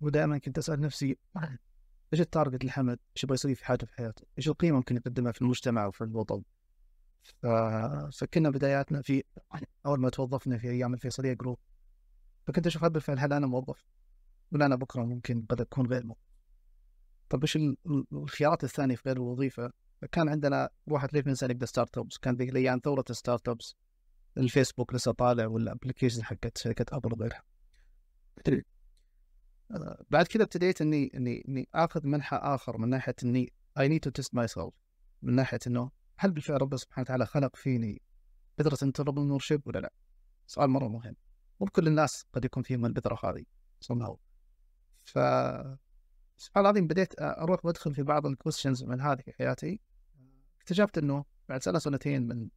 ودائما كنت أسأل نفسي إيش ال target لحمد؟ إيش يبغى يسوي في حياته في حياته؟ إيش القيمة ممكن يقدمها في المجتمع وفي الوطن؟ فكنا بداياتنا في أول ما توظفنا في أيام الفيصلية Group فكنت أشوف رد الفعل هل أنا موظف؟ ولا أنا بكرة ممكن قد أكون غير موظف؟ طيب إيش الخيارات الثانية في غير الوظيفة؟ كان عندنا واحد ليش ننسى نبدا startups كان ذيك الأيام ثورة ال startups الفيسبوك لسه طالع وال application حقت شركة ابل وغيرها. آه، بعد كذا ابتديت إني إني إني آخذ منحى آخر من ناحية إني I need to test myself من ناحية إنه هل بالفعل ربنا سبحانه وتعالى خلق فيني بذرة entrepreneurship ولا لا؟ سؤال مرة مهم. مو كل الناس قد يكون فيهم البذره هذه. somehow. ف سبحان الله العظيم بديت أروح وأدخل في بعض الكويستشنز من هذه في حياتي. اكتشفت إنه بعد سنة سنتين من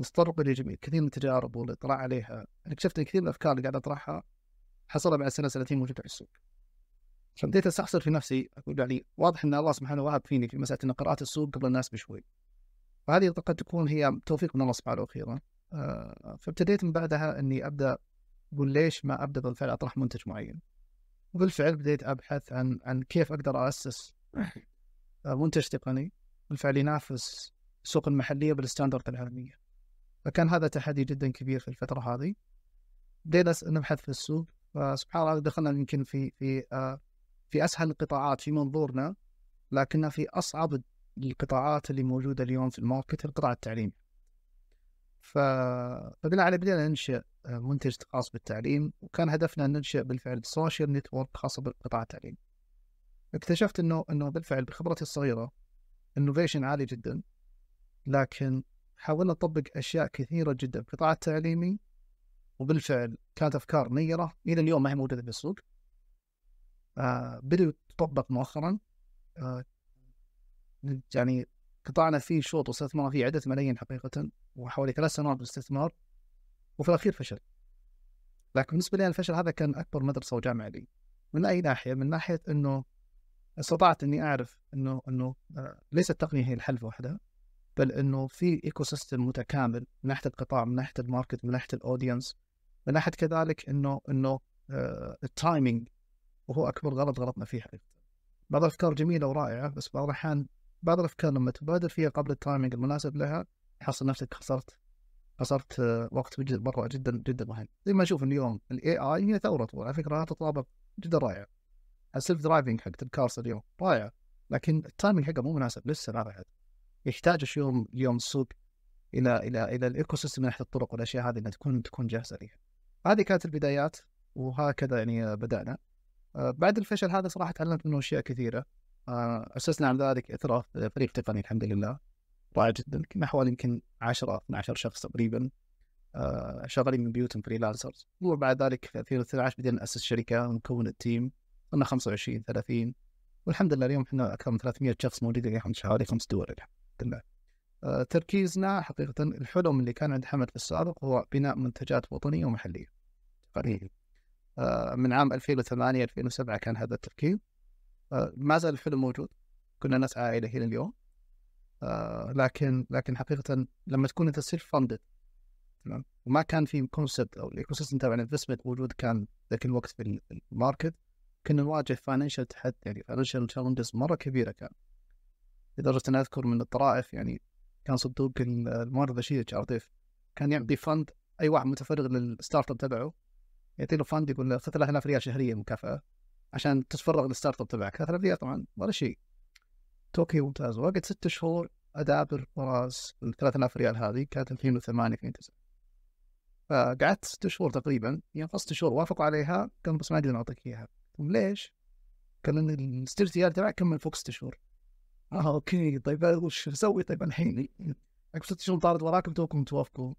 متطرق لجميع كثير من التجارب والاطلاع عليها اكتشفت إن كثير من الأفكار اللي قاعد أطرحها حصلها بعد سنة سنتين موجودة في السوق. فبديت أستحضر في نفسي أقول يعني واضح إن الله سبحانه وهب فيني في مسألة ان قرأت السوق قبل الناس بشوي. فهذه قد تكون هي توفيق من الله سبحانه وأخيرا آه، فابتديت من بعدها إني أبدأ أقول ليش ما أبدأ بالفعل أطرح منتج معين. وبالفعل بديت أبحث عن عن كيف أقدر اسس منتج تقني بالفعل ينافس السوق المحلية بالستاندرد العالمية. فكان هذا تحدي جدا كبير في الفترة هذه بدينا نبحث في السوق فسبحان الله دخلنا يمكن في في في أسهل القطاعات في منظورنا لكنها في أصعب القطاعات اللي موجودة اليوم في ال market القطاع التعليمي. فبناء عليه بدينا ننشئ آه، منتج خاص بالتعليم وكان هدفنا أن ننشئ بالفعل social network خاصه بالقطاع التعليمي. اكتشفت إنه إنه بالفعل بخبرتي الصغيرة innovation عالي جدا لكن حاولنا نطبق أشياء كثيرة جدا. في القطاع التعليمي وبالفعل كانت أفكار نيرة إلى اليوم ما هي موجودة في السوق. آه بدأوا تطبق مؤخرا. آه يعني قطعنا فيه شوط واستثمرنا فيه عدة ملايين حقيقة وحوالي ثلاث سنوات بالاستثمار وفي الأخير فشل. لكن بالنسبة لي الفشل هذا كان أكبر مدرسة وجامعة لي. من أي ناحية؟ من ناحية أنه استطعت أني أعرف أنه أنه آه، ليست التقنية هي الحل وحدها. بل أنه في ecosystem متكامل من ناحية القطاع من ناحية ال market من ناحية ال audience من ناحية كذلك أنه أنه آه، ال timing وهو أكبر غلط غلطنا فيه حقيقة بعض الأفكار جميلة ورائعة بس بعض الأحيان بعض الأفكار لما تبادر فيها قبل ال timing المناسب لها تحصل نفسك خسرت خسرت آه، وقت مرة جدا جدا مهم. زي ما نشوف اليوم ال AI هي ثورة على فكرة تطابق جدا رائع. ال self-driving حق ال cars اليوم رائع لكن ال timing حقه مو مناسب لسه ما بعد يحتاج اليوم اليوم السوق إلى إلى إلى ال ecosystem من ناحية الطرق والأشياء هذه إنها تكون تكون جاهزة لها. هذه كانت البدايات وهكذا يعني بدأنا. آه، بعد الفشل هذا صراحة تعلمت منه أشياء كثيرة. آه، أسسنا على ذلك اثره فريق تقني الحمد لله. رائع جدا. كنا حوالي يمكن 10 12 شخص تقريبا. آه، شغالين من بيوتهم freelancers وبعد ذلك في 2012 بدينا نأسس شركة ونكون ال team صرنا 25 30 والحمد لله اليوم إحنا أكثر من 300 شخص موجودين في حوالي خمس دول الحمد لله. آه، تركيزنا حقيقة الحلم اللي كان عند حمد في السابق هو بناء منتجات وطنية ومحلية. تقريبا. آه، من عام 2008 2007 كان هذا التفكير. آه، ما زال الحلم موجود. كنا نسعى إليه إلى اليوم. لكن لكن حقيقة لما تكون أنت self-funded تمام وما كان في concept أو ال ecosystem تبع ال investment موجود كان ذاك الوقت في ال market كنا نواجه financial تحدي يعني financial challenges مرة كبيرة كان لدرجة ان أذكر من الطرائف يعني كان صندوق الموارد البشريه HRDF كان يعطي fund أي واحد متفرغ لل startup تبعه يعطي له fund يقول له 3000 ريال شهرية مكافأة عشان تتفرغ لل startup تبعك. 3000 ريال طبعا ولا شيء. أوكي ممتاز. وقت ست شهور أدابر وراس ال 3000 ريال هذه كانت 2008 2009 فقعدت ست شهور تقريبا يعني ست شهور وافقوا عليها قالوا بس ما أدري نعطيك إياها. ليش؟ قال لأن ال startup تبعك كمل فوق ست شهور. آه okay طيب وش أسوي طيب الحين؟ عقب ست شهور طارت وراكم توكم توافقوا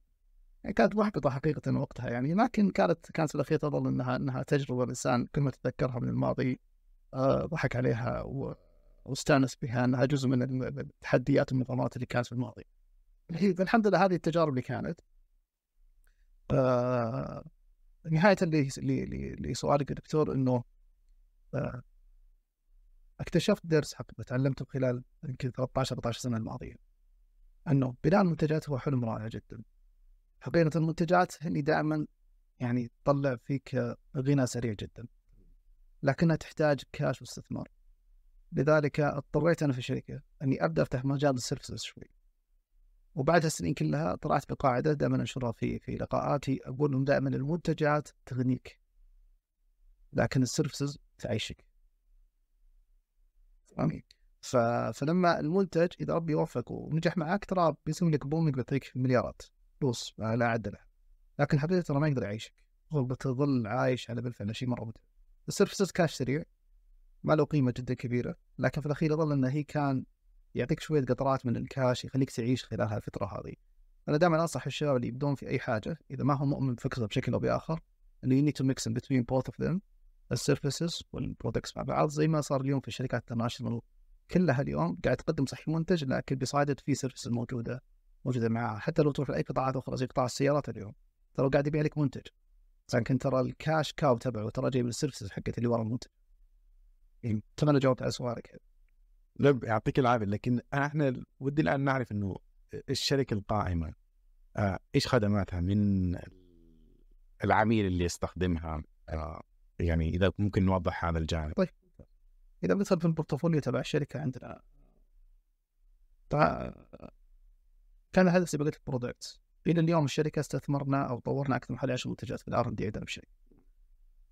يعني كانت محبطة حقيقة وقتها يعني لكن كانت كانت في الأخير تظل أنها أنها تجربة الإنسان كل ما تتذكرها من الماضي آه ضحك عليها و... واستأنس بها إنها جزء من التحديات والنظامات اللي كانت في الماضي. فالحمد لله هذه التجارب اللي كانت. آه نهاية لسؤالك يا دكتور إنه آه اكتشفت درس حقيقة تعلمته خلال يمكن 13 14 سنة الماضية. أنه بناء المنتجات هو حلم رائع جدا. حقيقة المنتجات اللي دائما يعني تطلع فيك غنى سريع جدا. لكنها تحتاج كاش واستثمار. لذلك اضطريت أنا في الشركة أني أبدأ أفتح مجال السيرفسز شوي. وبعد هالسنين كلها طلعت بقاعدة دائما أنشرها في في لقاءاتي أقول لهم دائما المنتجات تغنيك لكن ال services تعيشك. تمام؟ ف... فلما المنتج إذا ربي يوفق ونجح معك ترى بيسوي لك booming بيعطيك مليارات فلوس لا عد له. لكن حقيقه ترى ما يقدر يعيشك. بتظل عايش على بالفعل شيء مرة متعب. ال services كاش سريع ما له قيمة جدا كبيرة لكن في الأخير يظل إنه هي كان يعطيك شوية قطرات من الكاش يخليك تعيش خلال هالفترة هذه. أنا دائما أنصح الشباب اللي يبدون في أي حاجة إذا ما هو مؤمن بفكرته بشكل أو بآخر إنه you need to mix بين both of them ال services وال products مع بعض زي ما صار اليوم في الشركات ال international كلها اليوم قاعد تقدم صحيح منتج لكن بصادد في services موجودة موجودة معاها. حتى لو تروح لأي قطاعات أخرى زي قطاع السيارات اليوم ترى قاعد يبيع لك منتج. لكن ترى ال cash cow تبعه ترى جاي من ال services حقت اللي ورا المنتج. يعني أتمنى جاوبت على سؤالك. لا يعطيك العافية. لكن إحنا ودي الآن نعرف إنه الشركة القائمة آه، إيش خدماتها من العميل اللي يستخدمها آه، يعني إذا ممكن نوضح هذا الجانب. طيب. إذا بندخل في ال portfolio تبع الشركة عندنا كان ما قلت ال product إلى اليوم الشركة استثمرنا أو طورنا أكثر من حوالي 10 منتجات في ال R&D عندنا بالشركة.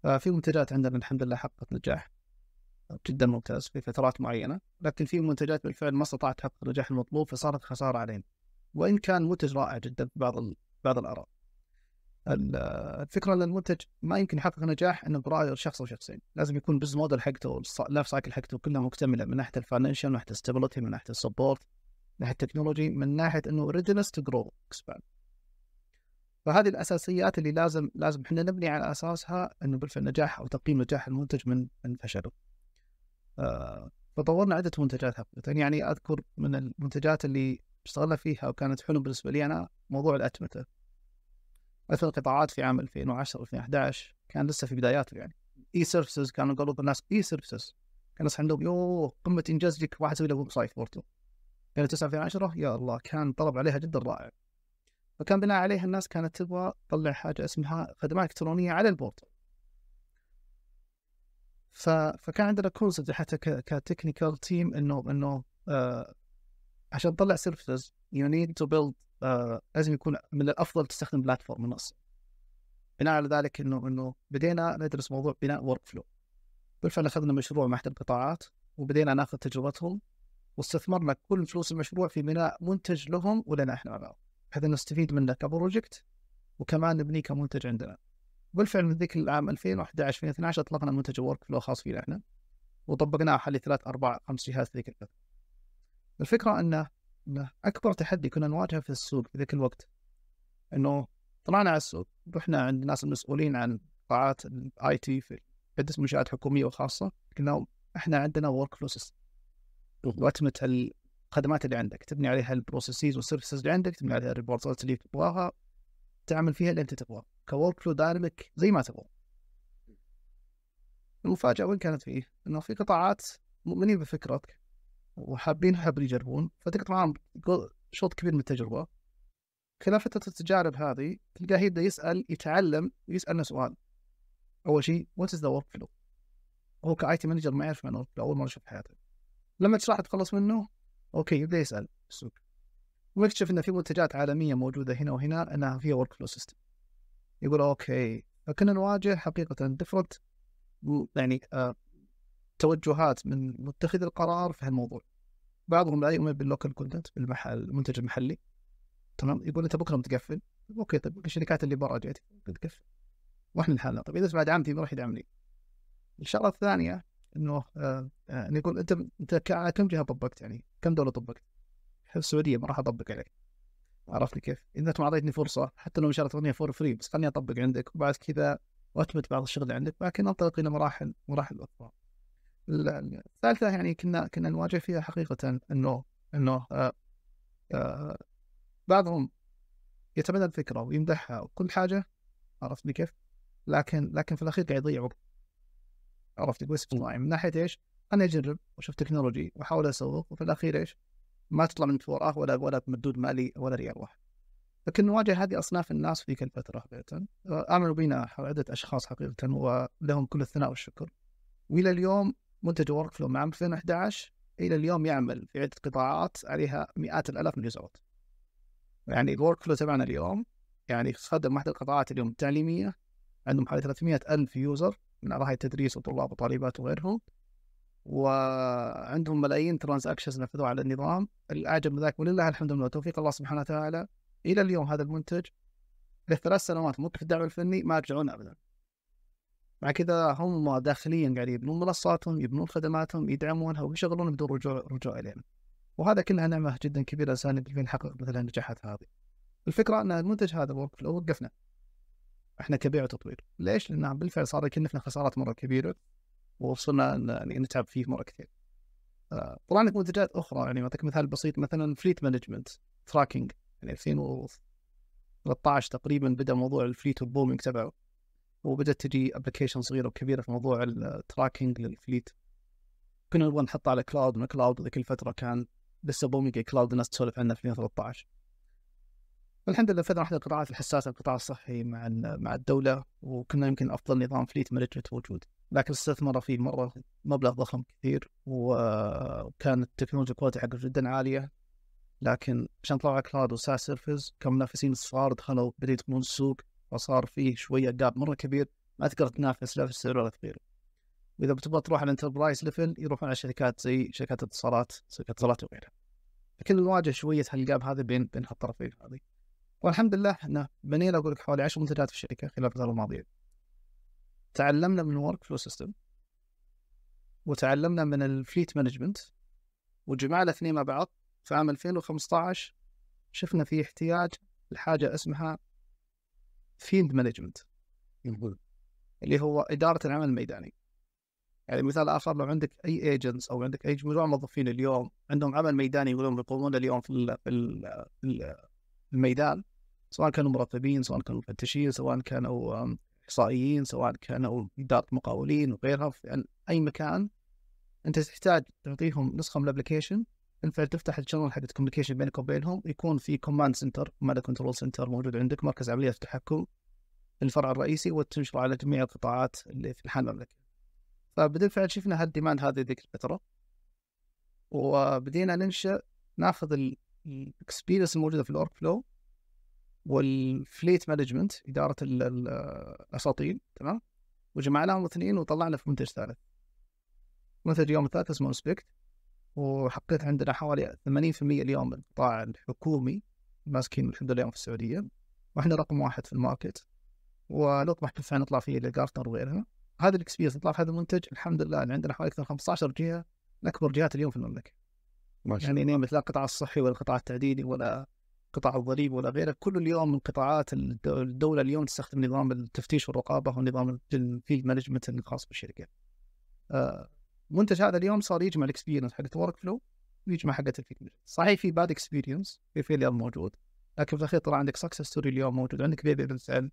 ففي منتجات عندنا الحمد لله حققت نجاح جدا ممتاز في فترات معينة لكن في منتجات بالفعل ما استطاعت تحقق النجاح المطلوب فصارت خسارة علينا. وإن كان منتج رائع جدا في بعض ال- بعض الآراء. ال- الفكرة إن المنتج ما يمكن يحقق نجاح إنه برأي شخص أو شخصين لازم يكون business model حقته ال life cycle حقته كلها مكتملة من ناحية ال financial من ناحية ال stability من ناحية ال support من ناحية ال technology من ناحية إنه readiness to grow expand فهذه الأساسيات اللي لازم لازم إحنا نبني على أساسها إنه بالفعل نجاح أو تقييم نجاح المنتج من من فشله. آه، فطورنا عدة منتجات حقيقة يعني أذكر من المنتجات اللي اشتغلنا فيها وكانت حلم بالنسبة لي أنا موضوع الأتمتة. مثل القطاعات في عام 2010 2011 كان لسه في بداياته يعني. e-services كانوا قالوا الناس e-services كان الناس عندهم يوه قمة إنجاز إنه واحد يسوي له website portal. كان 9 2010 يا الله كان طلب عليها جدا رائع. فكان بناء عليها الناس كانت تبغى تطلع حاجة اسمها خدمات إلكترونية على ال portal ف... فكان عندنا concept حتى ك... ك technical team إنه إنه آه عشان تطلع services you need to build لازم يكون من الأفضل تستخدم platform منصه بناء على ذلك إنه إنه بدينا ندرس موضوع بناء workflow بالفعل أخذنا مشروع مع إحدى القطاعات وبدينا ناخذ تجربتهم واستثمرنا كل فلوس المشروع في بناء منتج لهم ولنا إحنا معهم بحيث نستفيد منه ك project وكمان نبنيه كمنتج عندنا. بالفعل من ذيك العام 2011 2012 اطلقنا منتج workflow خاص فينا إحنا وطبقناه حوالي ثلاث أربع خمس جهات ذيك الفترة. الفكرة إنه أكبر تحدي كنا نواجهه في السوق في ذيك الوقت إنه طلعنا على السوق رحنا عند الناس المسؤولين عن قطاعات ال IT في عده منشآت حكومية وخاصة قلنا لهم إحنا عندنا workflow system وأتمتة الخدمات اللي عندك تبني عليها ال processes وال services اللي عندك تبني عليها ال report ات اللي تبغاها تعمل فيها اللي أنت تبغاه. ك workflow dynamic زي ما تبغى. المفاجأة وين كانت فيه؟ إنه في قطاعات مؤمنين بفكرتك وحابين حابين يجربون فتقطع معهم جو- شوط كبير من التجربة. خلال فترة التجارب هذه تلقاه يبدا يسأل يتعلم ويسألنا سؤال. أول شيء what is the workflow هو ك IT manager ما يعرف flow أول مرة يشوف حياته. لما تشرح تخلص منه okay يبدأ يسأل السوق. ويكتشف ان في منتجات عالمية موجودة هنا وهنا إنها فيها workflow system يقول okay فكنا نواجه حقيقة different يعني آه توجهات من متخذ القرار في هالموضوع. بعضهم لا يؤمن بال local content بالمحل المنتج المحلي. تمام؟ يقول أنت بكرة بتقفل. okay طيب الشركات اللي برا جت بتقفل وإحنا لحالنا. طيب إذا بعد عام في راح يدعمني. الشغلة الثانية إنه آه آه يقول أنت أنت كم جهة طبقت يعني؟ كم دولة طبقت؟ السعودية ما راح أطبق عليك. عرفتني كيف؟ إذا أنت ما أعطيتني فرصة حتى لو شرط أغنية for free بس خليني أطبق عندك وبعد كذا وأتمت بعض الشغل عندك لكن أنطلق إلى مراحل مراحل أخرى. ال- ال- الثالثة يعني كنا كنا نواجه فيها حقيقة إنه إنه آه آه بعضهم يتبنى الفكرة ويمدحها وكل حاجة عرفتني كيف؟ لكن لكن في الأخير قاعد يضيع وقت عرفت يقول اصطناعي من ناحية إيش؟ أنا أجرب وأشوف تكنولوجي وأحاول أسوق وفي الأخير إيش؟ ما تطلع من وراه ولا ولا بمردود مالي ولا ريال واحد. لكن نواجه هذه أصناف الناس في كل الفترة حقيقة آمنوا بنا عدة أشخاص حقيقة ولهم كل الثناء والشكر. وإلى اليوم منتج workflow مع 2011 إلى اليوم يعمل في عدة قطاعات عليها مئات الألاف من ال user ات. يعني ال workflow تبعنا اليوم يعني خدم واحد القطاعات اليوم التعليمية عندهم حوالي 300 ألف user من أعضاء التدريس وطلاب وطالبات وغيرهم وعندهم ملايين transactions نفذوها على النظام. الأعجب من ذلك ولله الحمد لله توفيق الله سبحانه وتعالى إلى اليوم هذا المنتج. لثلاث سنوات ممكن الدعم الفني ما رجعونا أبدا. مع كذا هم داخليا قاعدين يبنون منصاتهم يبنون خدماتهم يدعمونها ويشغلون بدون رجوع رجوع إلينا. وهذا كلها نعمة جدا كبيرة الإنسان في نحقق مثل النجاحات هذه. الفكرة أن المنتج هذا flow وقفنا إحنا كبيع وتطوير. ليش؟ لأن بالفعل صار يكلفنا خسارات مرة كبيرة وصلنا ن- يعني نتعب فيه مرة كثير. آه، طلع لك منتجات أخرى يعني أعطيك مثال بسيط مثلا fleet management tracking يعني 2013 تقريبا بدأ موضوع ال fleet وال booming تبعه. وبدأت تجي application صغيرة وكبيرة في موضوع ال tracking لل fleet كنا نبغى نحطه على cloud من cloud ذيك الفترة كان لسه booming cloud الناس تسولف عنه في 2013 الحمد لله نفذنا واحدة القطاعات الحساسة القطاع الصحي مع مع الدولة وكنا يمكن أفضل نظام fleet management موجود. لكن استثمر فيه مرة مبلغ ضخم كثير وكانت التكنولوجيا quality حقه جدا عالية. لكن عشان طلعوا cloud و SaaS service كم منافسين صغار دخلوا بدأوا يدخلون السوق. فصار فيه شوية gap مرة كبير ما تقدر تنافس في السعر ولا غيره وإذا بتبغى تروح على ال enterprise level يروحون على شركات زي شركات اتصالات شركات اتصالات وغيرها. لكن نواجه شوية هال gap هذا بين بين هالطرفين هذه. والحمد لله إحنا بنينا أقول لك حوالي 10 منتجات في الشركة خلال الفترة الماضية. تعلمنا من ال workflow system وتعلمنا من ال fleet management وجمعنا الاثنين مع بعض. في عام 2015 شفنا في احتياج لحاجة اسمها field management اللي هو إدارة العمل الميداني. يعني مثال آخر لو عندك أي agents أو عندك أي مجموعة موظفين اليوم عندهم عمل ميداني يقولون يقومون اليوم في ال- في ال- في ال- الميدان سواء كانوا مراقبين سواء كانوا مفتشين سواء كانوا إحصائيين سواء كانوا إدارة مقاولين وغيرها في أي مكان أنت تحتاج تعطيهم نسخة من ال application بالفعل تفتح ال channel حق ال communication بينك وبينهم يكون في command center command control center موجود عندك مركز عمليات التحكم الفرع الرئيسي وتنشره على جميع القطاعات اللي في المملكه فبالفعل شفنا هال demand هذه ذيك الفترة. وبدينا ننشأ ناخذ ال experience الموجودة في ال workflow وال fleet management إدارة ال- ال- الاساطيل تمام؟ وجمعناهم اثنين وطلعنا في منتج ثالث. منتج اليوم الثالث اسمه Inspect وحققت عندنا حوالي 80% اليوم من القطاع الحكومي ماسكين الحمد لله اليوم في السعودية وإحنا رقم واحد في ال market. ونطمح كيف نطلع فيه لجارتنر وغيرها. هذا ال experience نطلع في هذا المنتج الحمد لله عندنا حوالي أكثر من 15 جهة من أكبر جهات اليوم في المملكة. ما شاء يعني نعم مثل القطاع الصحي ولا القطاع التعديني ولا قطاع الضريب ولا غيره كل اليوم من قطاعات الد- الدولة اليوم تستخدم نظام التفتيش والرقابة ونظام ال field management الخاص بالشركة. آه، المنتج هذا اليوم صار يجمع ال experience حقت workflow ويجمع حقت ال field صحيح في bad experience في failure موجود لكن في الأخير طلع عندك success story اليوم موجود عندك baby بالفعل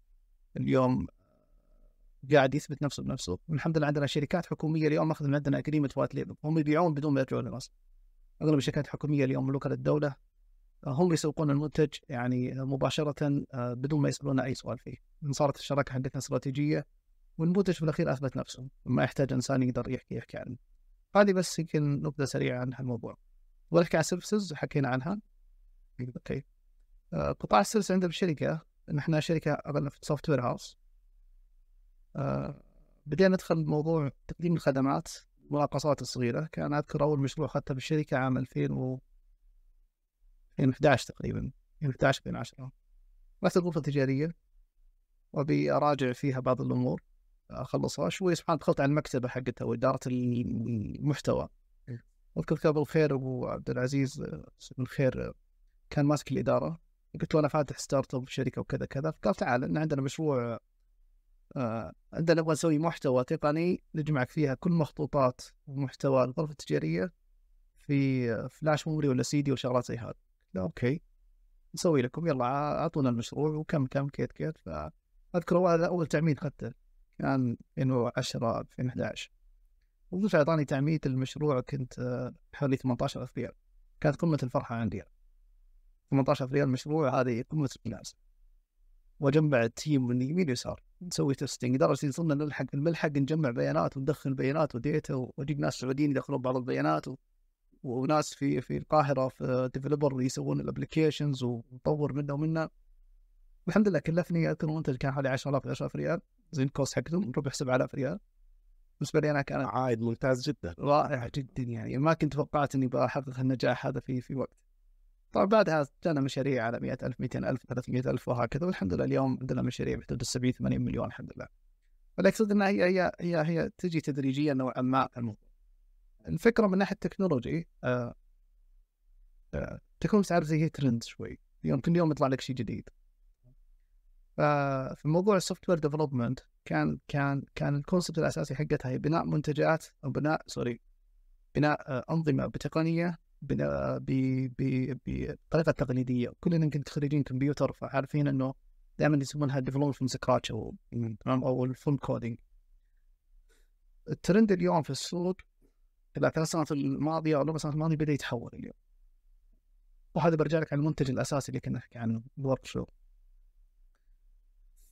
اليوم قاعد يثبت نفسه بنفسه. والحمد لله عندنا شركات حكومية اليوم ماخذ من عندنا agreement white label هم يبيعون بدون ما يرجعون للناس أغلب الشركات الحكومية اليوم ملوكه للدوله آه، هم يسوقون المنتج يعني مباشرة آه، بدون ما يسألون أي سؤال فيه. صارت الشراكة حقتنا استراتيجية والمنتج في الاخير أثبت نفسه ما يحتاج إنسان يقدر يحكي يحكي عنه. هذه بس يمكن نبذه سريعة عن هالموضوع. ونحكي عن services حكينا عنها. okay. آه، قطاع ال service عندنا بالشركة نحن شركة اغلب software house بدينا ندخل موضوع تقديم الخدمات المناقصات الصغيرة. كان أذكر أول مشروع أخذته بالشركة عام 2000 و 2011 تقريبا 2011 2010 رحت الغرفة التجارية وأبي أراجع فيها بعض الأمور. أخلصها شوي سبحان دخلت على المكتبة حقتها وإدارة المحتوى. اذكر قبل خير أبو عبد العزيز آه، بن خير آه، كان ماسك الإدارة. قلت له أنا فاتح startup شركة وكذا كذا. قال تعال إن عندنا مشروع آه، عندنا نبغى نسوي محتوى تقني نجمعك فيها كل مخطوطات ومحتوى الغرفة التجارية في آه، flash memory ولا سي دي وشغلات زي هذا لا okay نسوي لكم. يلا أعطونا المشروع. وكم كم كيف كيف. فاذكر أول تعميد اخذته كان 2010 2011 وبالفعل أعطاني تعميد المشروع كنت آه، حوالي 18000 ريال. كانت قمة الفرحة عندي 18000 ريال مشروع هذه قمة الناس. وأجمع ال team من يمين ويسار. نسوي testing. لدرجة صرنا نلحق الملحق نجمع بيانات وندخل بيانات و data واجيب ناس سعوديين يدخلون بعض البيانات و... وناس في في القاهرة في developer يسوون ال applications ونطور منه ومنه الحمد لله كلفني. أذكر المنتج كان حوالي 10000 10000 ريال. زي ال cost حقتهم ربح 7000 ريال. بالنسبة لي أنا كان عائد ممتاز جدا. رائع جدا يعني. ما كنت توقعت إني بحقق النجاح هذا في في وقت. طبعا بعدها جانا مشاريع على 100000 200000 300000 وهكذا والحمد لله اليوم عندنا مشاريع بحدود ال 70 80 مليون الحمد لله. فالاقصد إنها هي هي هي هي تجي تدريجيا نوعا ما. الموضوع الفكرة من ناحية ال technology آه آه تكون تعرف زي هي ترند شوي. اليوم كل يوم يطلع لك شيء جديد. ففي موضوع ال software development كان كان كان ال concept الأساسي حقتها هي بناء منتجات أو بناء سوري بناء آه، أنظمة بتقنية ب- بطريقة تقليدية. كلنا يمكن خريجين كمبيوتر فعارفين إنه دائما يسمونها development from scratch أو أو ال full coding ال trend اليوم في السوق خلال ثلاث سنوات الماضية أو أربع سنوات الماضية بدأ يتحول اليوم. وهذا برجع لك على المنتج الأساسي اللي كنا نحكي عنه ال workflow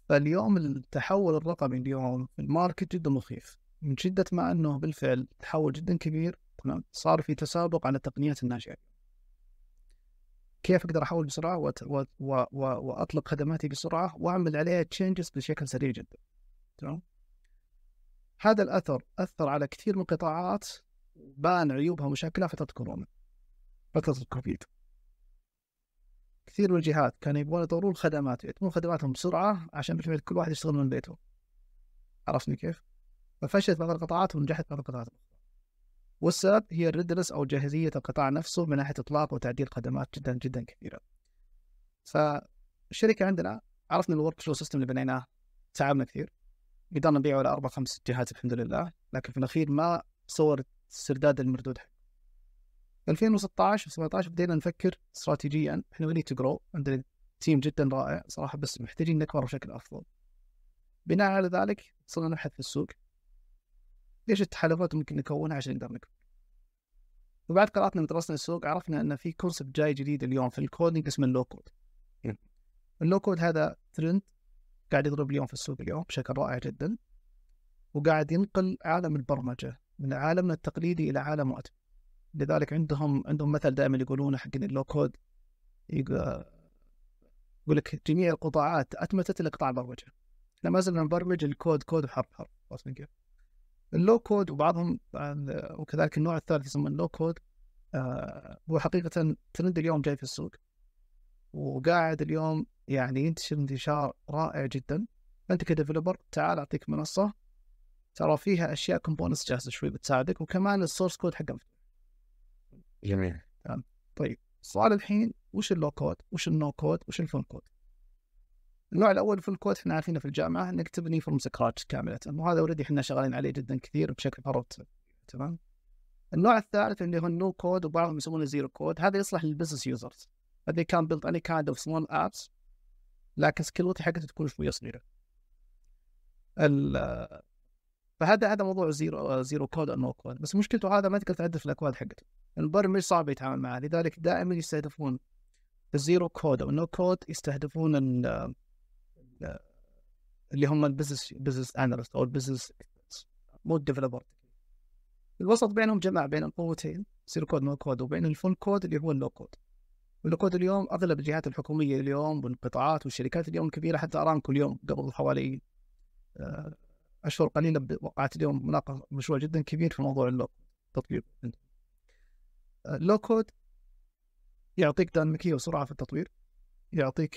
فاليوم التحول الرقمي اليوم في ال market جدا مخيف. من شدة ما أنه بالفعل تحول جدا كبير تمام صار في تسابق على التقنيات الناشئة كيف أقدر أحول بسرعة وت... و... و... و... وأطلق خدماتي بسرعة وأعمل عليها تشينجز بشكل سريع جدا تمام؟ هذا الأثر أثر على كثير من القطاعات بان عيوبها ومشاكلها فترة كورونا فترة الكوفيد. كثير من الجهات كانوا يبغون يطورون الخدمات يتمون خدماتهم بسرعة عشان بالفعل كل واحد يشتغل من بيته. عرفتني كيف؟ ففشلت بعض القطاعات ونجحت بعض القطاعات. والسبب هي ال readiness أو جاهزية القطاع نفسه من ناحية إطلاق وتعديل خدمات جدا جدا كثيره. فالشركة عندنا عرفنا ال workflow system اللي بنيناه. تعبنا كثير. قدرنا نبيعه على أربع خمس جهات الحمد لله. لكن في الأخير ما صور استرداد المردود حق 2016 و17 بدينا نفكر استراتيجيا. إحنا way to grow عندنا team جدا رائع صراحة بس محتاجين نكبر بشكل أفضل. بناء على ذلك صرنا نبحث في السوق. إيش التحالفات ممكن نكونها عشان نقدر نكبر؟ وبعد قراءتنا دراسة السوق عرفنا إن في concept جاي جديد اليوم في ال coding اسمه ال low code ال low code هذا ترند قاعد يضرب اليوم في السوق اليوم بشكل رائع جدا. وقاعد ينقل عالم البرمجة من عالمنا التقليدي إلى عالم وقت لذلك عندهم عندهم مثل دائما يقولونه حق ال low code. يقول لك جميع القطاعات أتمتت إلا قطاع البرمجة. إحنا ما زلنا نبرمج الكود كود وحرف حرف كيف؟ ال low code وبعضهم وكذلك النوع الثالث يسمى ال low code آه هو حقيقة ترند اليوم جاي في السوق. وقاعد اليوم يعني ينتشر انتشار رائع جدا. أنت ك developer تعال أعطيك منصة ترى فيها أشياء components جاهزة شوي بتساعدك وكمان ال source code حقها. جميل. طيب السؤال الحين وش ال low code؟ وش ال no code؟ وش ال full code؟ النوع الأول full code إحنا عارفينه في الجامعة إنك تبني from scratch كاملة. وهذا already إحنا شغالين عليه جدا كثير بشكل فروت تمام؟ النوع الثالث اللي هو ال no code وبعضهم يسمونه zero code هذا يصلح لل business users they can build any kind of small apps. لكن scalability حقته تكون شوية صغيرة. فهذا هذا موضوع zero zero code أو no code بس مشكلته هذا ما تقدر تعدل في الأكواد حقته. المبرمج صعب يتعامل معه لذلك دائما يستهدفون ال zero code أو no code يستهدفون اللي هم ال business business analyst أو ال business مو ال developer الوسط بينهم جمع بين القوتين zero code no code وبين ال full code اللي هو ال low code وال no code اليوم أغلب الجهات الحكومية اليوم والقطاعات والشركات اليوم الكبيره حتى أرامكو اليوم قبل حوالي آه، أشهر قليله وقعت اليوم مناقشة مشروع جدا كبير في موضوع ال low تطبيق ال low code يعطيك ديناميكيه وسرعة في التطوير يعطيك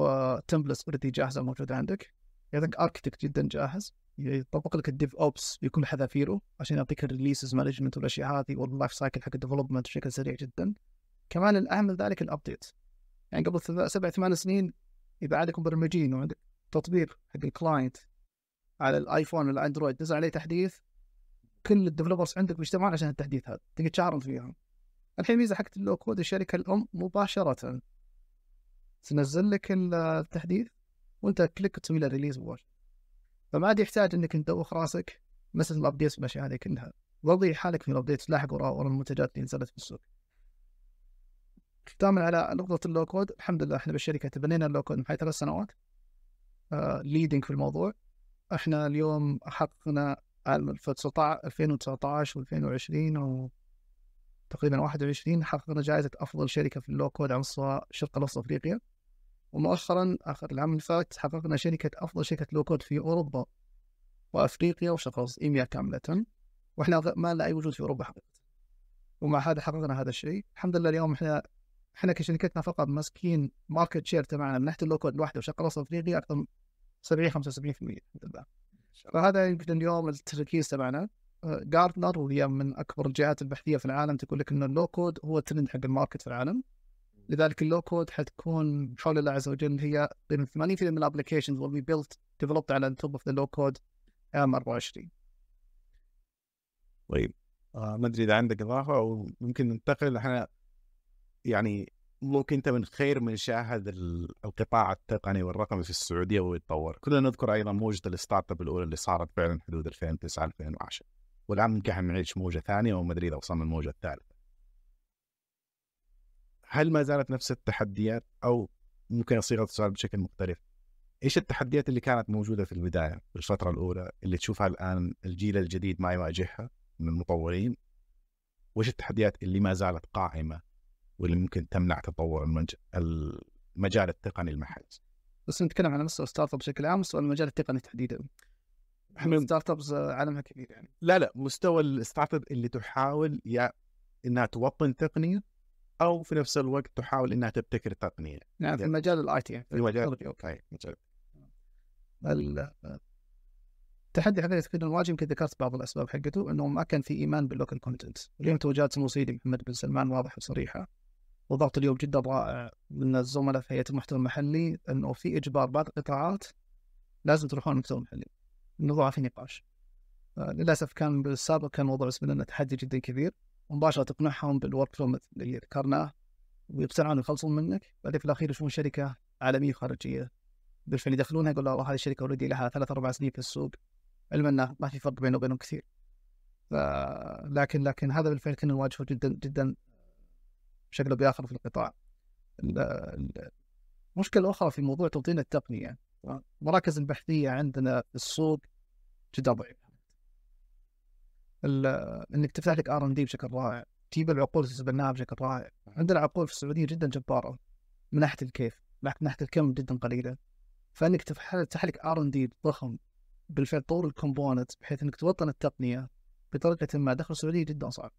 ال templates already جاهزه موجوده عندك يعطيك architect جدا جاهز يطبق لك ال DevOps بكل حذافيره عشان يعطيك ال releases management والأشياء هذه وال life cycle حق ال development بشكل سريع جدا. كمان الأهم من ذلك ال update يعني قبل سبع ثمان سنين إذا عندك مبرمجين وعندك تطبيق حق ال client على الايفون ولا اندرويد نزل عليه تحديث كل ال developers عندك بيجتمعون عشان التحديث هذا تقدر تشارن فيهم. الحين ميزه حقت ال low code الشركة الأم مباشرة تنزل لك التحديث وأنت click تسوي له release مباشره فما عاد يحتاج إنك تدوخ راسك مثل ال updates والأشياء هذه كلها. وتضيع حالك في ال updates تلاحق ورا المنتجات اللي نزلت في السوق. ختاما على نقطة ال low code الحمد لله إحنا بالشركة تبنينا ال low code من حوالي ثلاث سنوات. leading آه في الموضوع. إحنا اليوم حققنا 2019 و2020 و تقريبا 21 حققنا جائزة أفضل شركة في ال low code مستوى الشرق الأوسط أفريقيا. ومؤخرا آخر العام اللي فات حققنا شركة أفضل شركة low code في أوروبا وأفريقيا وشرق الأوسط EMEA كاملة. وإحنا ما لنا أي وجود في أوروبا حقيقة. ومع هذا حققنا هذا الشيء. الحمد لله اليوم إحنا إحنا كشركتنا فقط ماسكين market share تبعنا من ناحية ال low code لوحده. وشرق الأوسط أفريقيا أكثر من 70 75% الحمد لله. فهذا يمكن اليوم التركيز تبعنا. جاردنر وهي من أكبر الجهات البحثية في العالم تقول لك ان ال low code هو الترند حق ال market في العالم. لذلك ال low code حتكون بحول الله عز وجل هي 80% من ال applications will be built developed على top of the low code ام 24 طيب آه ما أدري إذا عندك إضافة أو ممكن ننتقل. إحنا يعني ممكن أنت من خير من شاهد القطاع التقني والرقمي في السعودية ويتطور، كلنا نذكر أيضا موجة ال startup الأولى اللي صارت فعلا حدود 2009 2010 والآن ممكن إحنا نعيش موجة ثانية وما أدري إذا وصلنا الموجه الثالثة. هل ما زالت نفس التحديات أو ممكن صيغه السؤال بشكل مختلف؟ إيش التحديات اللي كانت موجودة في البداية في الفترة الأولى اللي تشوفها الآن الجيل الجديد ما يواجهها من المطورين؟ وإيش التحديات اللي ما زالت قائمة واللي ممكن تمنع تطور المج... المجال التقني المحلي بس نتكلم عن مستوى startup بشكل عام مستوى المجال التقني تحديدا إحنا startups عالمها كبير يعني. لا لا مستوى ال startup اللي تحاول يا إنها توطن تقنية أو في نفس الوقت تحاول إنها تبتكر تقنية. يعني في. مجال ال IT في مجال okay okay مجال. ال- التحدي حقيقة كنا نواجه يمكن ذكرت بعض الأسباب حقته إنه ما كان في إيمان بال local content اليوم توجهات سمو سيدي محمد بن سلمان واضحه وصريحه وضغط اليوم جدا رائع من الزملاء في هيئة المحتوى المحلي إنه في إجبار بعض القطاعات لازم تروحون المحتوى المحلي. الموضوع في نقاش آه، للأسف كان بالسابق كان الموضوع بالنسبة لنا تحدي جدا كبير. ومباشره تقنعهم بال workflow اللي ذكرناه ويقتنعون يخلصون منك. بعدين في الأخير يشوفون شركة عالمية خارجية بالفعل يدخلونها يقول والله هذه الشركة already لها ثلاث أربع سنين في السوق. علما أنه ما في فرق بينه وبينهم كثير. ف... لكن لكن هذا بالفعل كنا نواجهه جدا جدا بشكل أو بآخر في القطاع. ال- ال- المشكلة الاخرى في موضوع توطين التقنية. المراكز البحثية عندنا في السوق جدا ضعيفة. إنك تفتح لك R&D بشكل رائع تجيب العقول تتبناها بشكل رائع. عندنا عقول في السعودية جدا جبارة من ناحية الكيف من ناحية الكم جدا قليلة. فإنك تفتح لك R&D ضخم بالفعل طور ال component بحيث إنك توطن التقنية بطريقة ما داخل السعودية جدا صعب.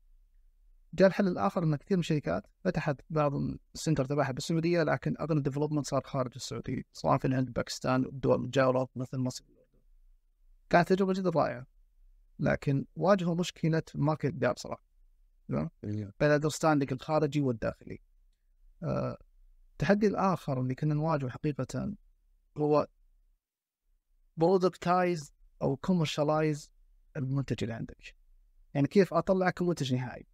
جاء الحل الآخر إن كثير من الشركات فتحت بعض ال center تبعها بالسعودية لكن أغلب ال development صار خارج السعودية سواء في الهند باكستان والدول المجاوره مثل مصر. كانت تجربة جدا رائعة لكن واجهوا مشكلة market gap صراحة تمام؟ بين ال understanding الخارجي والداخلي. آه، التحدي الآخر اللي كنا نواجهه حقيقة هو productize أو commercialize المنتج اللي عندك يعني كيف اطلع كمنتج نهائي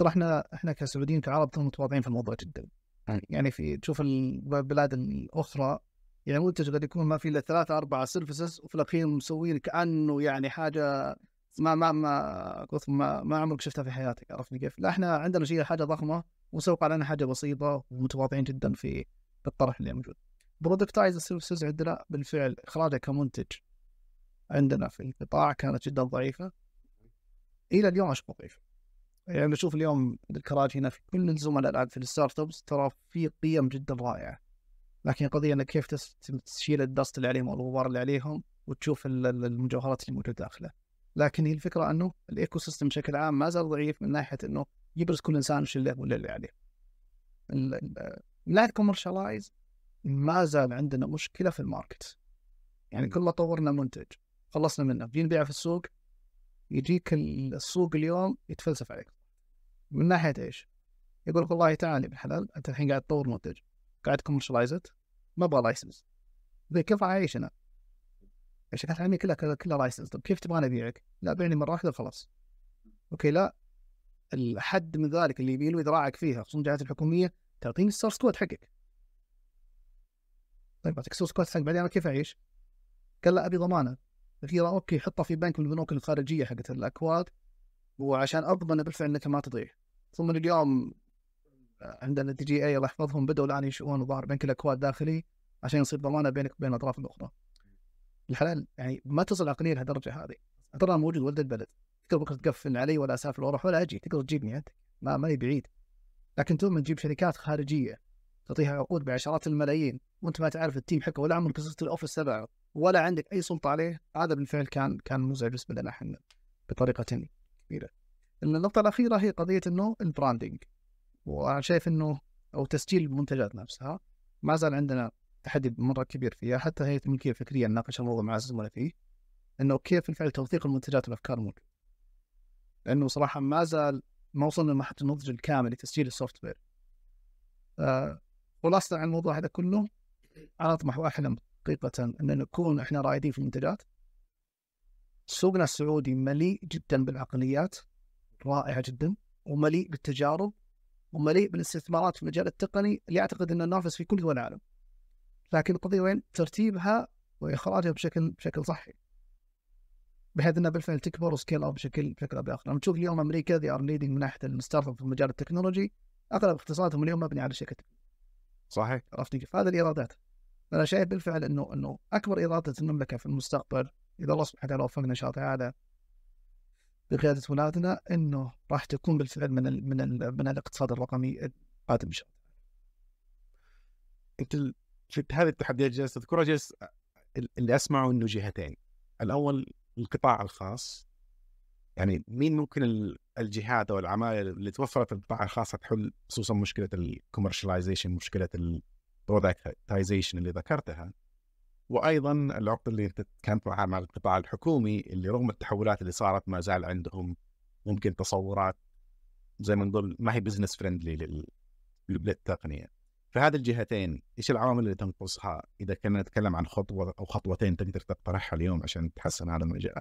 ترى إحنا إحنا كسعوديين كعرب ترى متواضعين في الموضوع جدا أي. يعني في تشوف البلاد الأخرى يعني منتج قد يكون ما في إلا ثلاثة أربعة services وفي الأخير مسوين كأنه يعني حاجة ما ما ما ما, ما عمرك شفتها في حياتك عرفتني كيف؟ لا إحنا عندنا شيء حاجة ضخمة وسوق علينا حاجة بسيطة ومتواضعين جدا في الطرح اللي موجود. productize ال services عندنا بالفعل إخراجها كمنتج عندنا في القطاع كانت جدا ضعيفة إلى اليوم اشوفها ضعيفه يعني نشوف اليوم الكراج هنا في كل الزملاء الان في ال startups ترى في قيم جدا رائعة. لكن القضية إنك كيف تشيل ال dust اللي عليهم أو الغبار اللي عليهم وتشوف ال- ال- المجوهرات اللي موجودة داخله. لكن هي الفكرة إنه ال ecosystem بشكل عام ما زال ضعيف من ناحية إنه يبرز كل إنسان وش اللي واللي اللي عليه. من ناحيه commercialize ما زال عندنا مشكلة في ال market. يعني كل ما طورنا منتج خلصنا منه بجي نبيعه في السوق يجيك ال- السوق اليوم يتفلسف عليك. من ناحية إيش؟ يقول لك والله تعال يا ابن الحلال أنت الحين قاعد تطور منتج قاعد commercialized ما أبغى license زي كيف أعيش أنا؟ الشركات العالمية كلها كلها, license طيب كيف تبغاني أبيعك؟ لا بيعني مره واحدة وخلاص okay لا الحد من ذلك اللي يبي له فيها خصوصا الجهات الحكومية تعطيني ال source code حقك طيب أعطيك ال source code حق بعدين أنا كيف أعيش؟ قال لا أبي ضمانة الأخيرة okay حطها في بنك من البنوك الخارجية حقت الأكواد وعشان أضمن بالفعل إنك ما تضيع ثم اليوم عندنا DGA الله يحفظهم بدأوا الآن ينشئون ظهر بنك الاكواد داخلي عشان يصير ضمانة بينك وبين الأطراف الأخرى. الحلال يعني ما تصل العقليه لهالدرجة هذه. ترى موجود ولد البلد. تقدر بكرة تقفل علي ولا أسافر وأروح ولا أجي. تقدر تجيبني انت ما ماني بعيد. لكن تؤمن تجيب شركات خارجية تعطيها عقود بعشرات الملايين. وأنت ما تعرف ال team حقه ولا عمرك زرت ال office تبعه ولا عندك أي سلطة عليه. هذا بالفعل كان كان مزعج بالنسبة لنا إحنا بطريقة كبيرة. النقطة الأخيرة هي قضية إنه ال branding وأنا شايف إنه أو تسجيل المنتجات نفسها ما زال عندنا تحدي مرة كبير فيها حتى هيئة الملكية الفكرية ناقش الموضوع مع الزملاء فيه إنه كيف بالفعل توثيق المنتجات والأفكار الموجوده. لأنه صراحة ما زال ما وصلنا لمرحلة النضج الكامل لتسجيل ال software. آه خلاصة عن الموضوع هذا كله أنا أطمح وأحلم حقيقة إن نكون إحنا رائدين في المنتجات. سوقنا السعودي مليء جدا بالعقليات رائعة جدا ومليء بالتجارب ومليء بالاستثمارات في المجال التقني اللي أعتقد أنه نافس في كل دول العالم. لكن القضية وين؟ ترتيبها وإخراجها بشكل بشكل صحي. بحيث أنها بالفعل تكبر و scale up بشكل بشكل أو بآخر. لما تشوف اليوم أمريكا they are leading من ناحية ال startup في مجال ال technology أغلب اقتصادهم اليوم مبني على شركة صحيح عرفت كيف؟ هذه الإيرادات. أنا شايف بالفعل إنه إنه أكبر ايرادات المملكة في المستقبل إذا الله سبحانه وتعالى وفقنا ان شاء الله تعالى بقيادة اولادنا إنه راح تكون بالفعل من ال من ال من الاقتصاد الرقمي القادم إن شاء الله. انت في هذه التحديات جالس تذكرها جالس ال- اللي أسمعه إنه جهتين. الأول القطاع الخاص. يعني مين ممكن ال- الجهات أو العوامل اللي توفرت في القطاع الخاص تحل خصوصا مشكلة ال commercialization مشكلة ال productization اللي ذكرتها؟ وأيضا العقد اللي انت كانت معها مع القطاع الحكومي اللي رغم التحولات اللي صارت ما زال عندهم ممكن تصورات زي ما نقول ما هي business friendly للتقنية. فهذه الجهتين إيش العوامل اللي تنقصها؟ إذا كنا نتكلم عن خطوة أو خطوتين تقدر تقترحها اليوم عشان تحسن هذا المجال.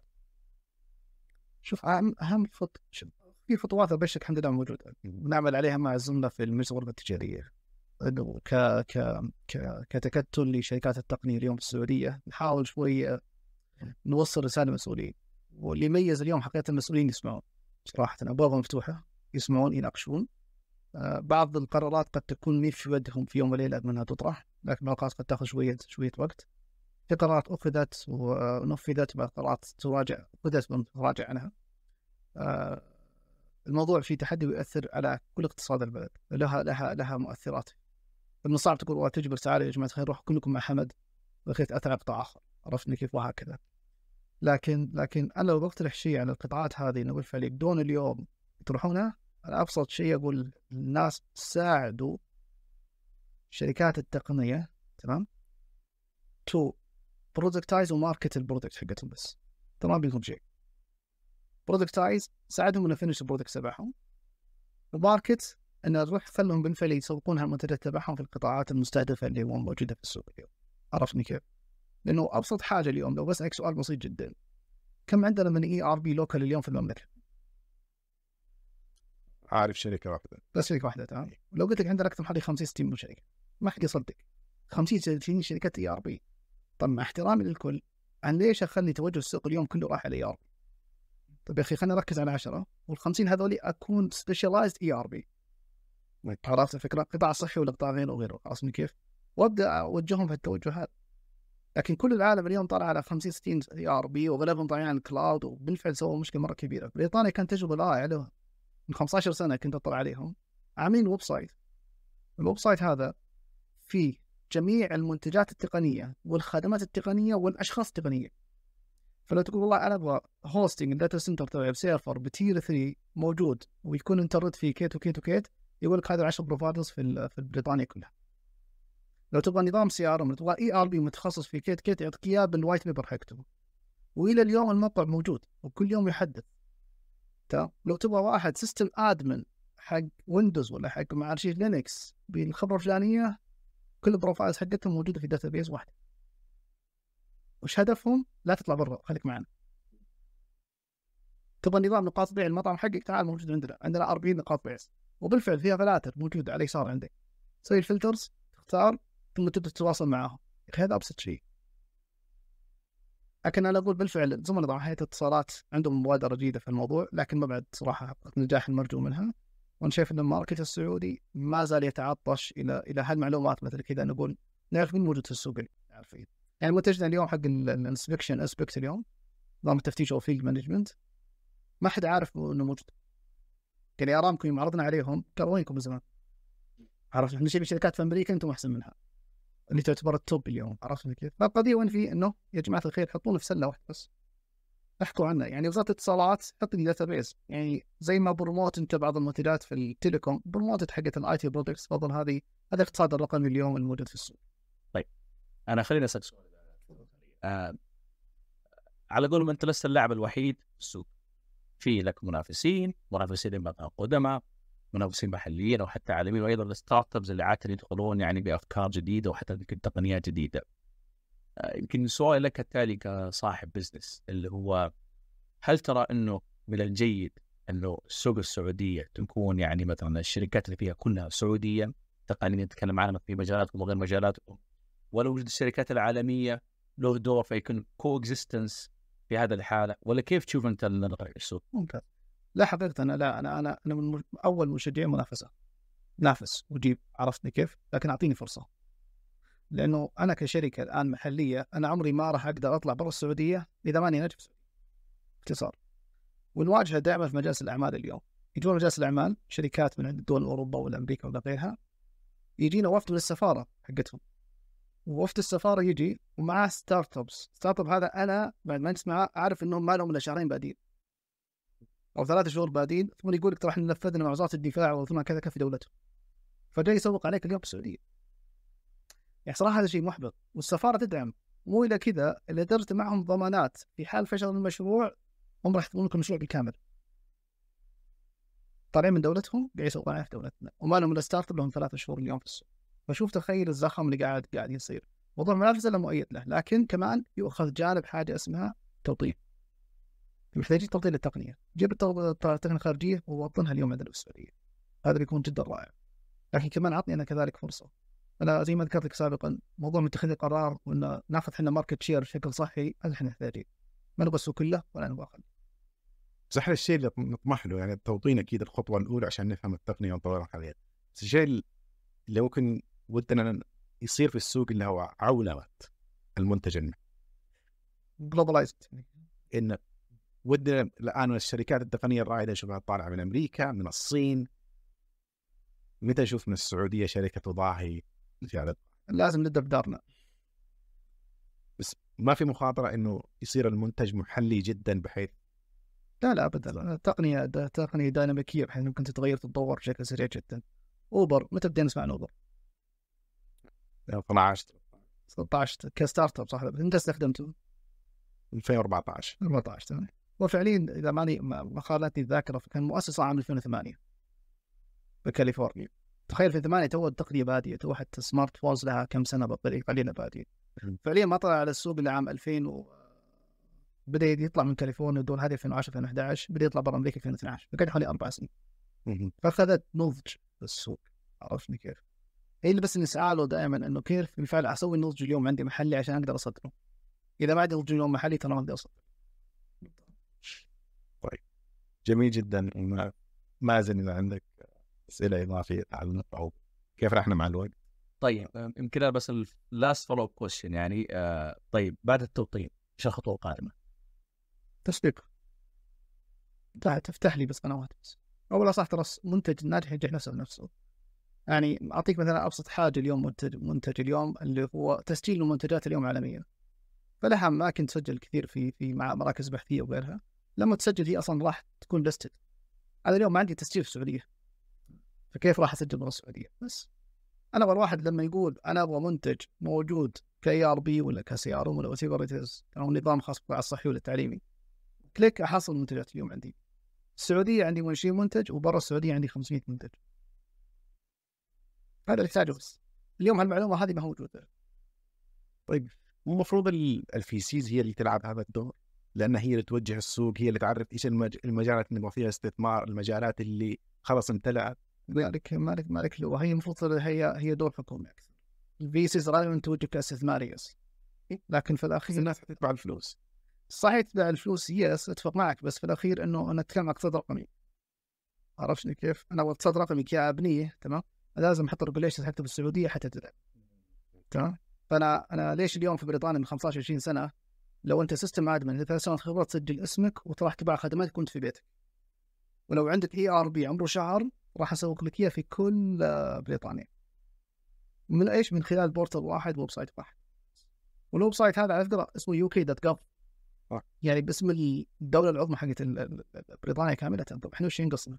شوف أهم أهم خط في خطوات ابشر الحمد لله موجودة. نعمل عليها مع الزملاء في المجلس التجارية. إنه ك ك كتكتل لشركات التقنية اليوم في السعودية. نحاول شوي نوصل رسالة للمسؤولين. واللي يميز اليوم حقيقة المسؤولين يسمعون. صراحة أبوابهم مفتوحة يسمعون يناقشون. آه، بعض القرارات قد تكون مي في ودهم في يوم وليلة منها تطرح لكن القرارات قد تاخذ شوية شوية وقت. في قرارات أخذت ونفذت بعض القرارات تراجع أخذت وتراجع عنها. آه، الموضوع فيه تحدي ويؤثر على كل اقتصاد البلد. لها لها لها مؤثرات. من الصعب تقول والله تجبر تعالوا يا جماعة الخير روحوا كلكم مع حمد. تاثر على قطاع آخر. عرفتني كيف وهكذا. لكن لكن أنا لو بقترح شيء على القطاعات هذه انه بالفعل يبدون اليوم يطرحونها أنا أبسط شيء أقول الناس ساعدوا شركات التقنية تمام؟ to productize و market ال product حقتهم بس. تمام بيكون شيء. productize ساعدهم إنه finish ال product تبعهم. و market انه نروح خلهم بالفعل يسوقون هالمنتجات تبعهم في القطاعات المستهدفة اللي هو موجودة في السوق اليوم. عرفني كيف؟ لأنه أبسط حاجة اليوم لو بسألك سؤال بسيط جدا كم عندنا من ERP local اليوم في المملكة؟ عارف شركة واحدة. بس شركة واحدة تمام؟ لو قلت لك عندنا أكثر من حوالي 50 60 شركه ما حد يصدق. 50 60 شركة ERP طب مع احترامي للكل أنا ليش أخلي توجه السوق اليوم كله راح على ERP؟ طيب يا أخي خلينا نركز على 10 وال 50 هذول أكون specialized ERP عرفت الفكرة؟ قطاع صحي ولا قطاع غيره وغيره عرفتني كيف؟ وابدا اوجههم في التوجهات. لكن كل العالم اليوم طالع على 50 60 ERP وغالبهم طالعين على ال cloud وبالفعل سووا مشكلة مرة كبيرة، بريطانيا كانت تجربة رائعه لهم من 15 سنة كنت أطلع عليهم. عاملين website. ال website هذا فيه جميع المنتجات التقنية والخدمات التقنية والأشخاص التقنية. فلو تقول والله أنا أبغى hosting ال data center تبعي بسيرفر ب tier 3 موجود ويكون انترنت فيه كيت وكيت وكيت يقول لك هذا 10 providers في في بريطانيا كلها. لو تبغى نظام CRM تبغى ERP متخصص في كيت كيت يعطيك إياه بال white paper حقته. وإلى اليوم الموقع موجود وكل يوم يحدث. تمام لو تبغى واحد system admin حق ويندوز ولا حق مع شيء لينكس بالخبرة الفلانية كل ال profiles حقتهم موجودة في database واحدة. وش هدفهم؟ لا تطلع برا خليك معنا. تبغى نظام نقاط بيع المطعم حقك؟ تعال موجود عندنا عندنا 40 نقاط بيع. وبالفعل فيها فلاتر موجودة على اليسار عندك. تسوي ال filters تختار ثم تبدأ تتواصل معاهم. يا أخي هذا أبسط شيء. لكن أنا أقول بالفعل زملاء طبعا هيئه الاتصالات عندهم مبادرة جيده في الموضوع لكن ما بعد صراحة حققت النجاح المرجو منها. وأنا شايف إن ال market السعودي ما زال يتعطش إلى إلى هالمعلومات مثل كذا. نقول نعرف مين موجود في السوق عارفين. يعني منتجنا اليوم حق ال inspection inspect اليوم نظام التفتيش أو field management ما حد عارف إنه موجود. يعني ارامكو يوم عرضنا عليهم قالوا وينكم من زمان؟ عرفت؟ إحنا نجيب شركات في أمريكا أنتم أحسن منها. اللي تعتبر ال top اليوم عرفت كيف؟ فالقضية وين في؟ إنه يا جماعة الخير حطونا في سلة واحدة بس. احكوا عنا يعني وزارة الاتصالات حط لي database يعني زي ما promote أنت بعض المنتجات في ال telecom promote حقت ال IT products تفضل هذه هذا الاقتصاد الرقمي اليوم الموجود في السوق. أنا خليني أسألك سؤال. آه على قولهم أنت لست اللاعب الوحيد في السوق. في لك منافسين منافسين مثلا قدماء منافسين محليين أو حتى عالميين وأيضا ال startups اللي عاده يدخلون يعني بأفكار جديدة وحتى يمكن تقنيات جديدة. آه، يمكن سؤالي لك التالي كصاحب business اللي هو هل ترى إنه من الجيد إنه السوق السعودية تكون يعني مثلا الشركات اللي فيها كلها سعودية تقنيا نتكلم عنها في مجالاتكم وغير مجالاتكم ولا وجود الشركات العالمية له دور فيكون coexistence في هذا الحالة ولا كيف تشوف أنت السوق؟ ممتاز. لا حقيقة أنا لا أنا أنا أنا من أول مشجعين منافسة. نافس وجيب عرفتني كيف؟ لكن أعطيني فرصة. لأنه أنا كشركة الآن محلية أنا عمري ما راح أقدر أطلع برا السعودية إذا ماني ناجح السعودية باختصار. والواجهة دائما في مجالس الأعمال اليوم. يجون مجالس الأعمال شركات من عند دول أوروبا ولا أمريكا ولا غيرها يجينا وفد من السفارة حقتهم. ووفد السفارة يجي ومعاه startups startup هذا أنا بعد ما نسمع أعرف إنهم ما لهم إلا شهرين بادين أو ثلاثة شهور بادين ثم يقول لك ترى إحنا نفذنا مع وزارة الدفاع وثم كذا كذا في دولتهم فجاي يسوق عليك اليوم بالسعوديه يعني صراحة هذا شيء محبط. والسفارة تدعم. مو إلى كذا الا درت معهم ضمانات في حال فشل المشروع هم راح يحفظون لك المشروع بالكامل. طالعين من دولتهم قاعد يسوقون عليها في دولتنا. وما لهم إلا startup لهم ثلاثة شهور اليوم في السوق فشوف تخيل الزخم اللي قاعد قاعد يصير. موضوع المنافسه لا مؤيد له لكن كمان يؤخذ جانب حاجة اسمها توطين. محتاجين توطين للتقنية. جيب التق- التقنية الخارجية ووطنها اليوم عندنا في السعودية. هذا بيكون جدا رائع. لكن كمان عطني أنا كذلك فرصة. أنا زي ما ذكرت لك سابقا موضوع متخذ القرار وان ناخذ إحنا market share بشكل صحي هذا إحنا محتاجين ما نبغى السوق كله ولا نبغى أقل. بس إحنا الشيء اللي نطمح له يعني التوطين أكيد الخطوة الأولى عشان نفهم التقنية ونطورها حاليا بس الشيء اللي ممكن ودنا يصير في السوق اللي هو عولمه المنتج globalized إن ودنا الآن الشركات التقنية الرائدة نشوفها طالعه من أمريكا من الصين. متى نشوف من السعودية شركة تضاهي في هذا لازم نبدأ بدارنا. بس ما في مخاطرة إنه يصير المنتج محلي جدا بحيث؟ لا لا ابدا. التقنيه دا تقنية ديناميكية بحيث ممكن تتغير تتطور بشكل سريع جدا. اوبر متى بدينا نسمع عن اوبر؟ 12 16 ك startup صح؟ انت استخدمته؟ 2014 14 تمام. وفعليا إذا ماني ما خانتني الذاكرة فكان مؤسسة عام 2008 بكاليفورنيا تخيل 2008 تو التقنية بادية تو حتى smartphones لها كم سنة بالطريق قليلا بادية. مم. فعليا ما طلع على السوق إلا عام 2000 و بدأ يطلع من كاليفورنيا والدول هذه 2010 2011 بدأ يطلع برا أمريكا 2012 فقعد حوالي أربع سنين. فأخذت نضج السوق. عرفتني كيف؟ هي اللي بس نسعى له دائما إنه كيف بالفعل أسوي النضج اليوم عندي محلي عشان أقدر أصدره. إذا ما عندي نضج اليوم محلي ترى ما أقدر أصدره. جميل جدا وما ما زال إذا عندك أسئلة إضافية تعلق أو كيف رحنا مع الوقت طيب يمكن بس ال last follow up question يعني آه طيب بعد التوطين إيش الخطوة القادمة؟ تسويق. تفتح لي بس قنوات بس. اول صح ترى منتج ناجح ينجح نفسه بنفسه. يعني أعطيك مثلا أبسط حاجة اليوم منتج منتج اليوم اللي هو تسجيل المنتجات اليوم عالميا. فلها اماكن تسجل كثير في في مراكز بحثية وغيرها. لما تسجل هي أصلا راح تكون listed. أنا اليوم ما عندي تسجيل في السعودية. فكيف راح أسجل برا السعودية؟ بس أنا أبغى الواحد لما يقول أنا أبغى منتج موجود ك ERP ولا ك CR ولا whatever أو نظام خاص بالقطاع الصحي ولا التعليمي click أحصل المنتجات اليوم عندي السعودية عندي 20 منتج وبرا السعودية عندي 500 منتج هذا اللي احتاجه بس. اليوم هالمعلومة هذه ما موجودة. طيب مو المفروض ال VCs هي اللي تلعب هذا الدور؟ لانها هي اللي توجه السوق هي اللي تعرف إيش المج... المجالات اللي نبغى فيها استثمار المجالات اللي خلاص امتلأت. مالك مالك مالك لو. هي المفروض هي هي دور حكومي أكثر. ال VCs غالبا توجه كاستثماري بس. لكن في الأخير الناس حتتبع الفلوس. صحيح تبع الفلوس yes أتفق معك بس في الأخير إنه أنا أتكلم اقتصاد رقمي. عرفتني كيف؟ أنا اقتصاد رقمي كأبنية تمام؟ لازم أحط ال regulations حقته في السعوديه حتى تدعم تمام؟ فأنا أنا ليش اليوم في بريطانيا من 15 20 سنة لو أنت system admin ثلاث سنوات خبرة تسجل اسمك وتروح تباع خدمات كنت في بيتك ولو عندك ERP عمره شهر راح أسوق لك إياه في كل آه، بريطانيا من إيش؟ من خلال portal واحد website واحد وال website هذا على فكرة اسمه UK dot gov. يعني باسم الدولة العظمى حقت بريطانيا كاملة طب إحنا وش ينقصنا؟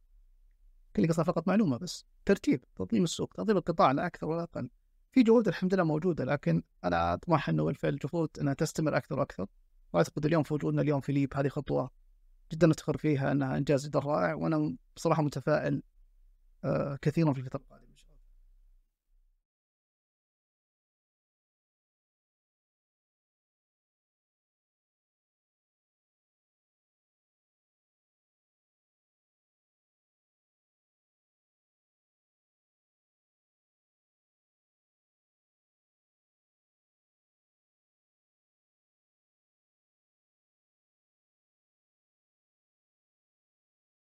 كل قصة فقط معلومة بس ترتيب تنظيم السوق تنظيم القطاع لا أكثر ولا أقل. في جهود الحمد لله موجودة لكن أنا اطمح إنه بالفعل جهود أنها تستمر أكثر وأكثر. وأعتقد اليوم في وجودنا اليوم في LEAP هذه خطوة جدا نفتخر فيها أنها إنجاز جدا رائع وأنا بصراحة متفائل آه، كثيرا في الفترة القادمة.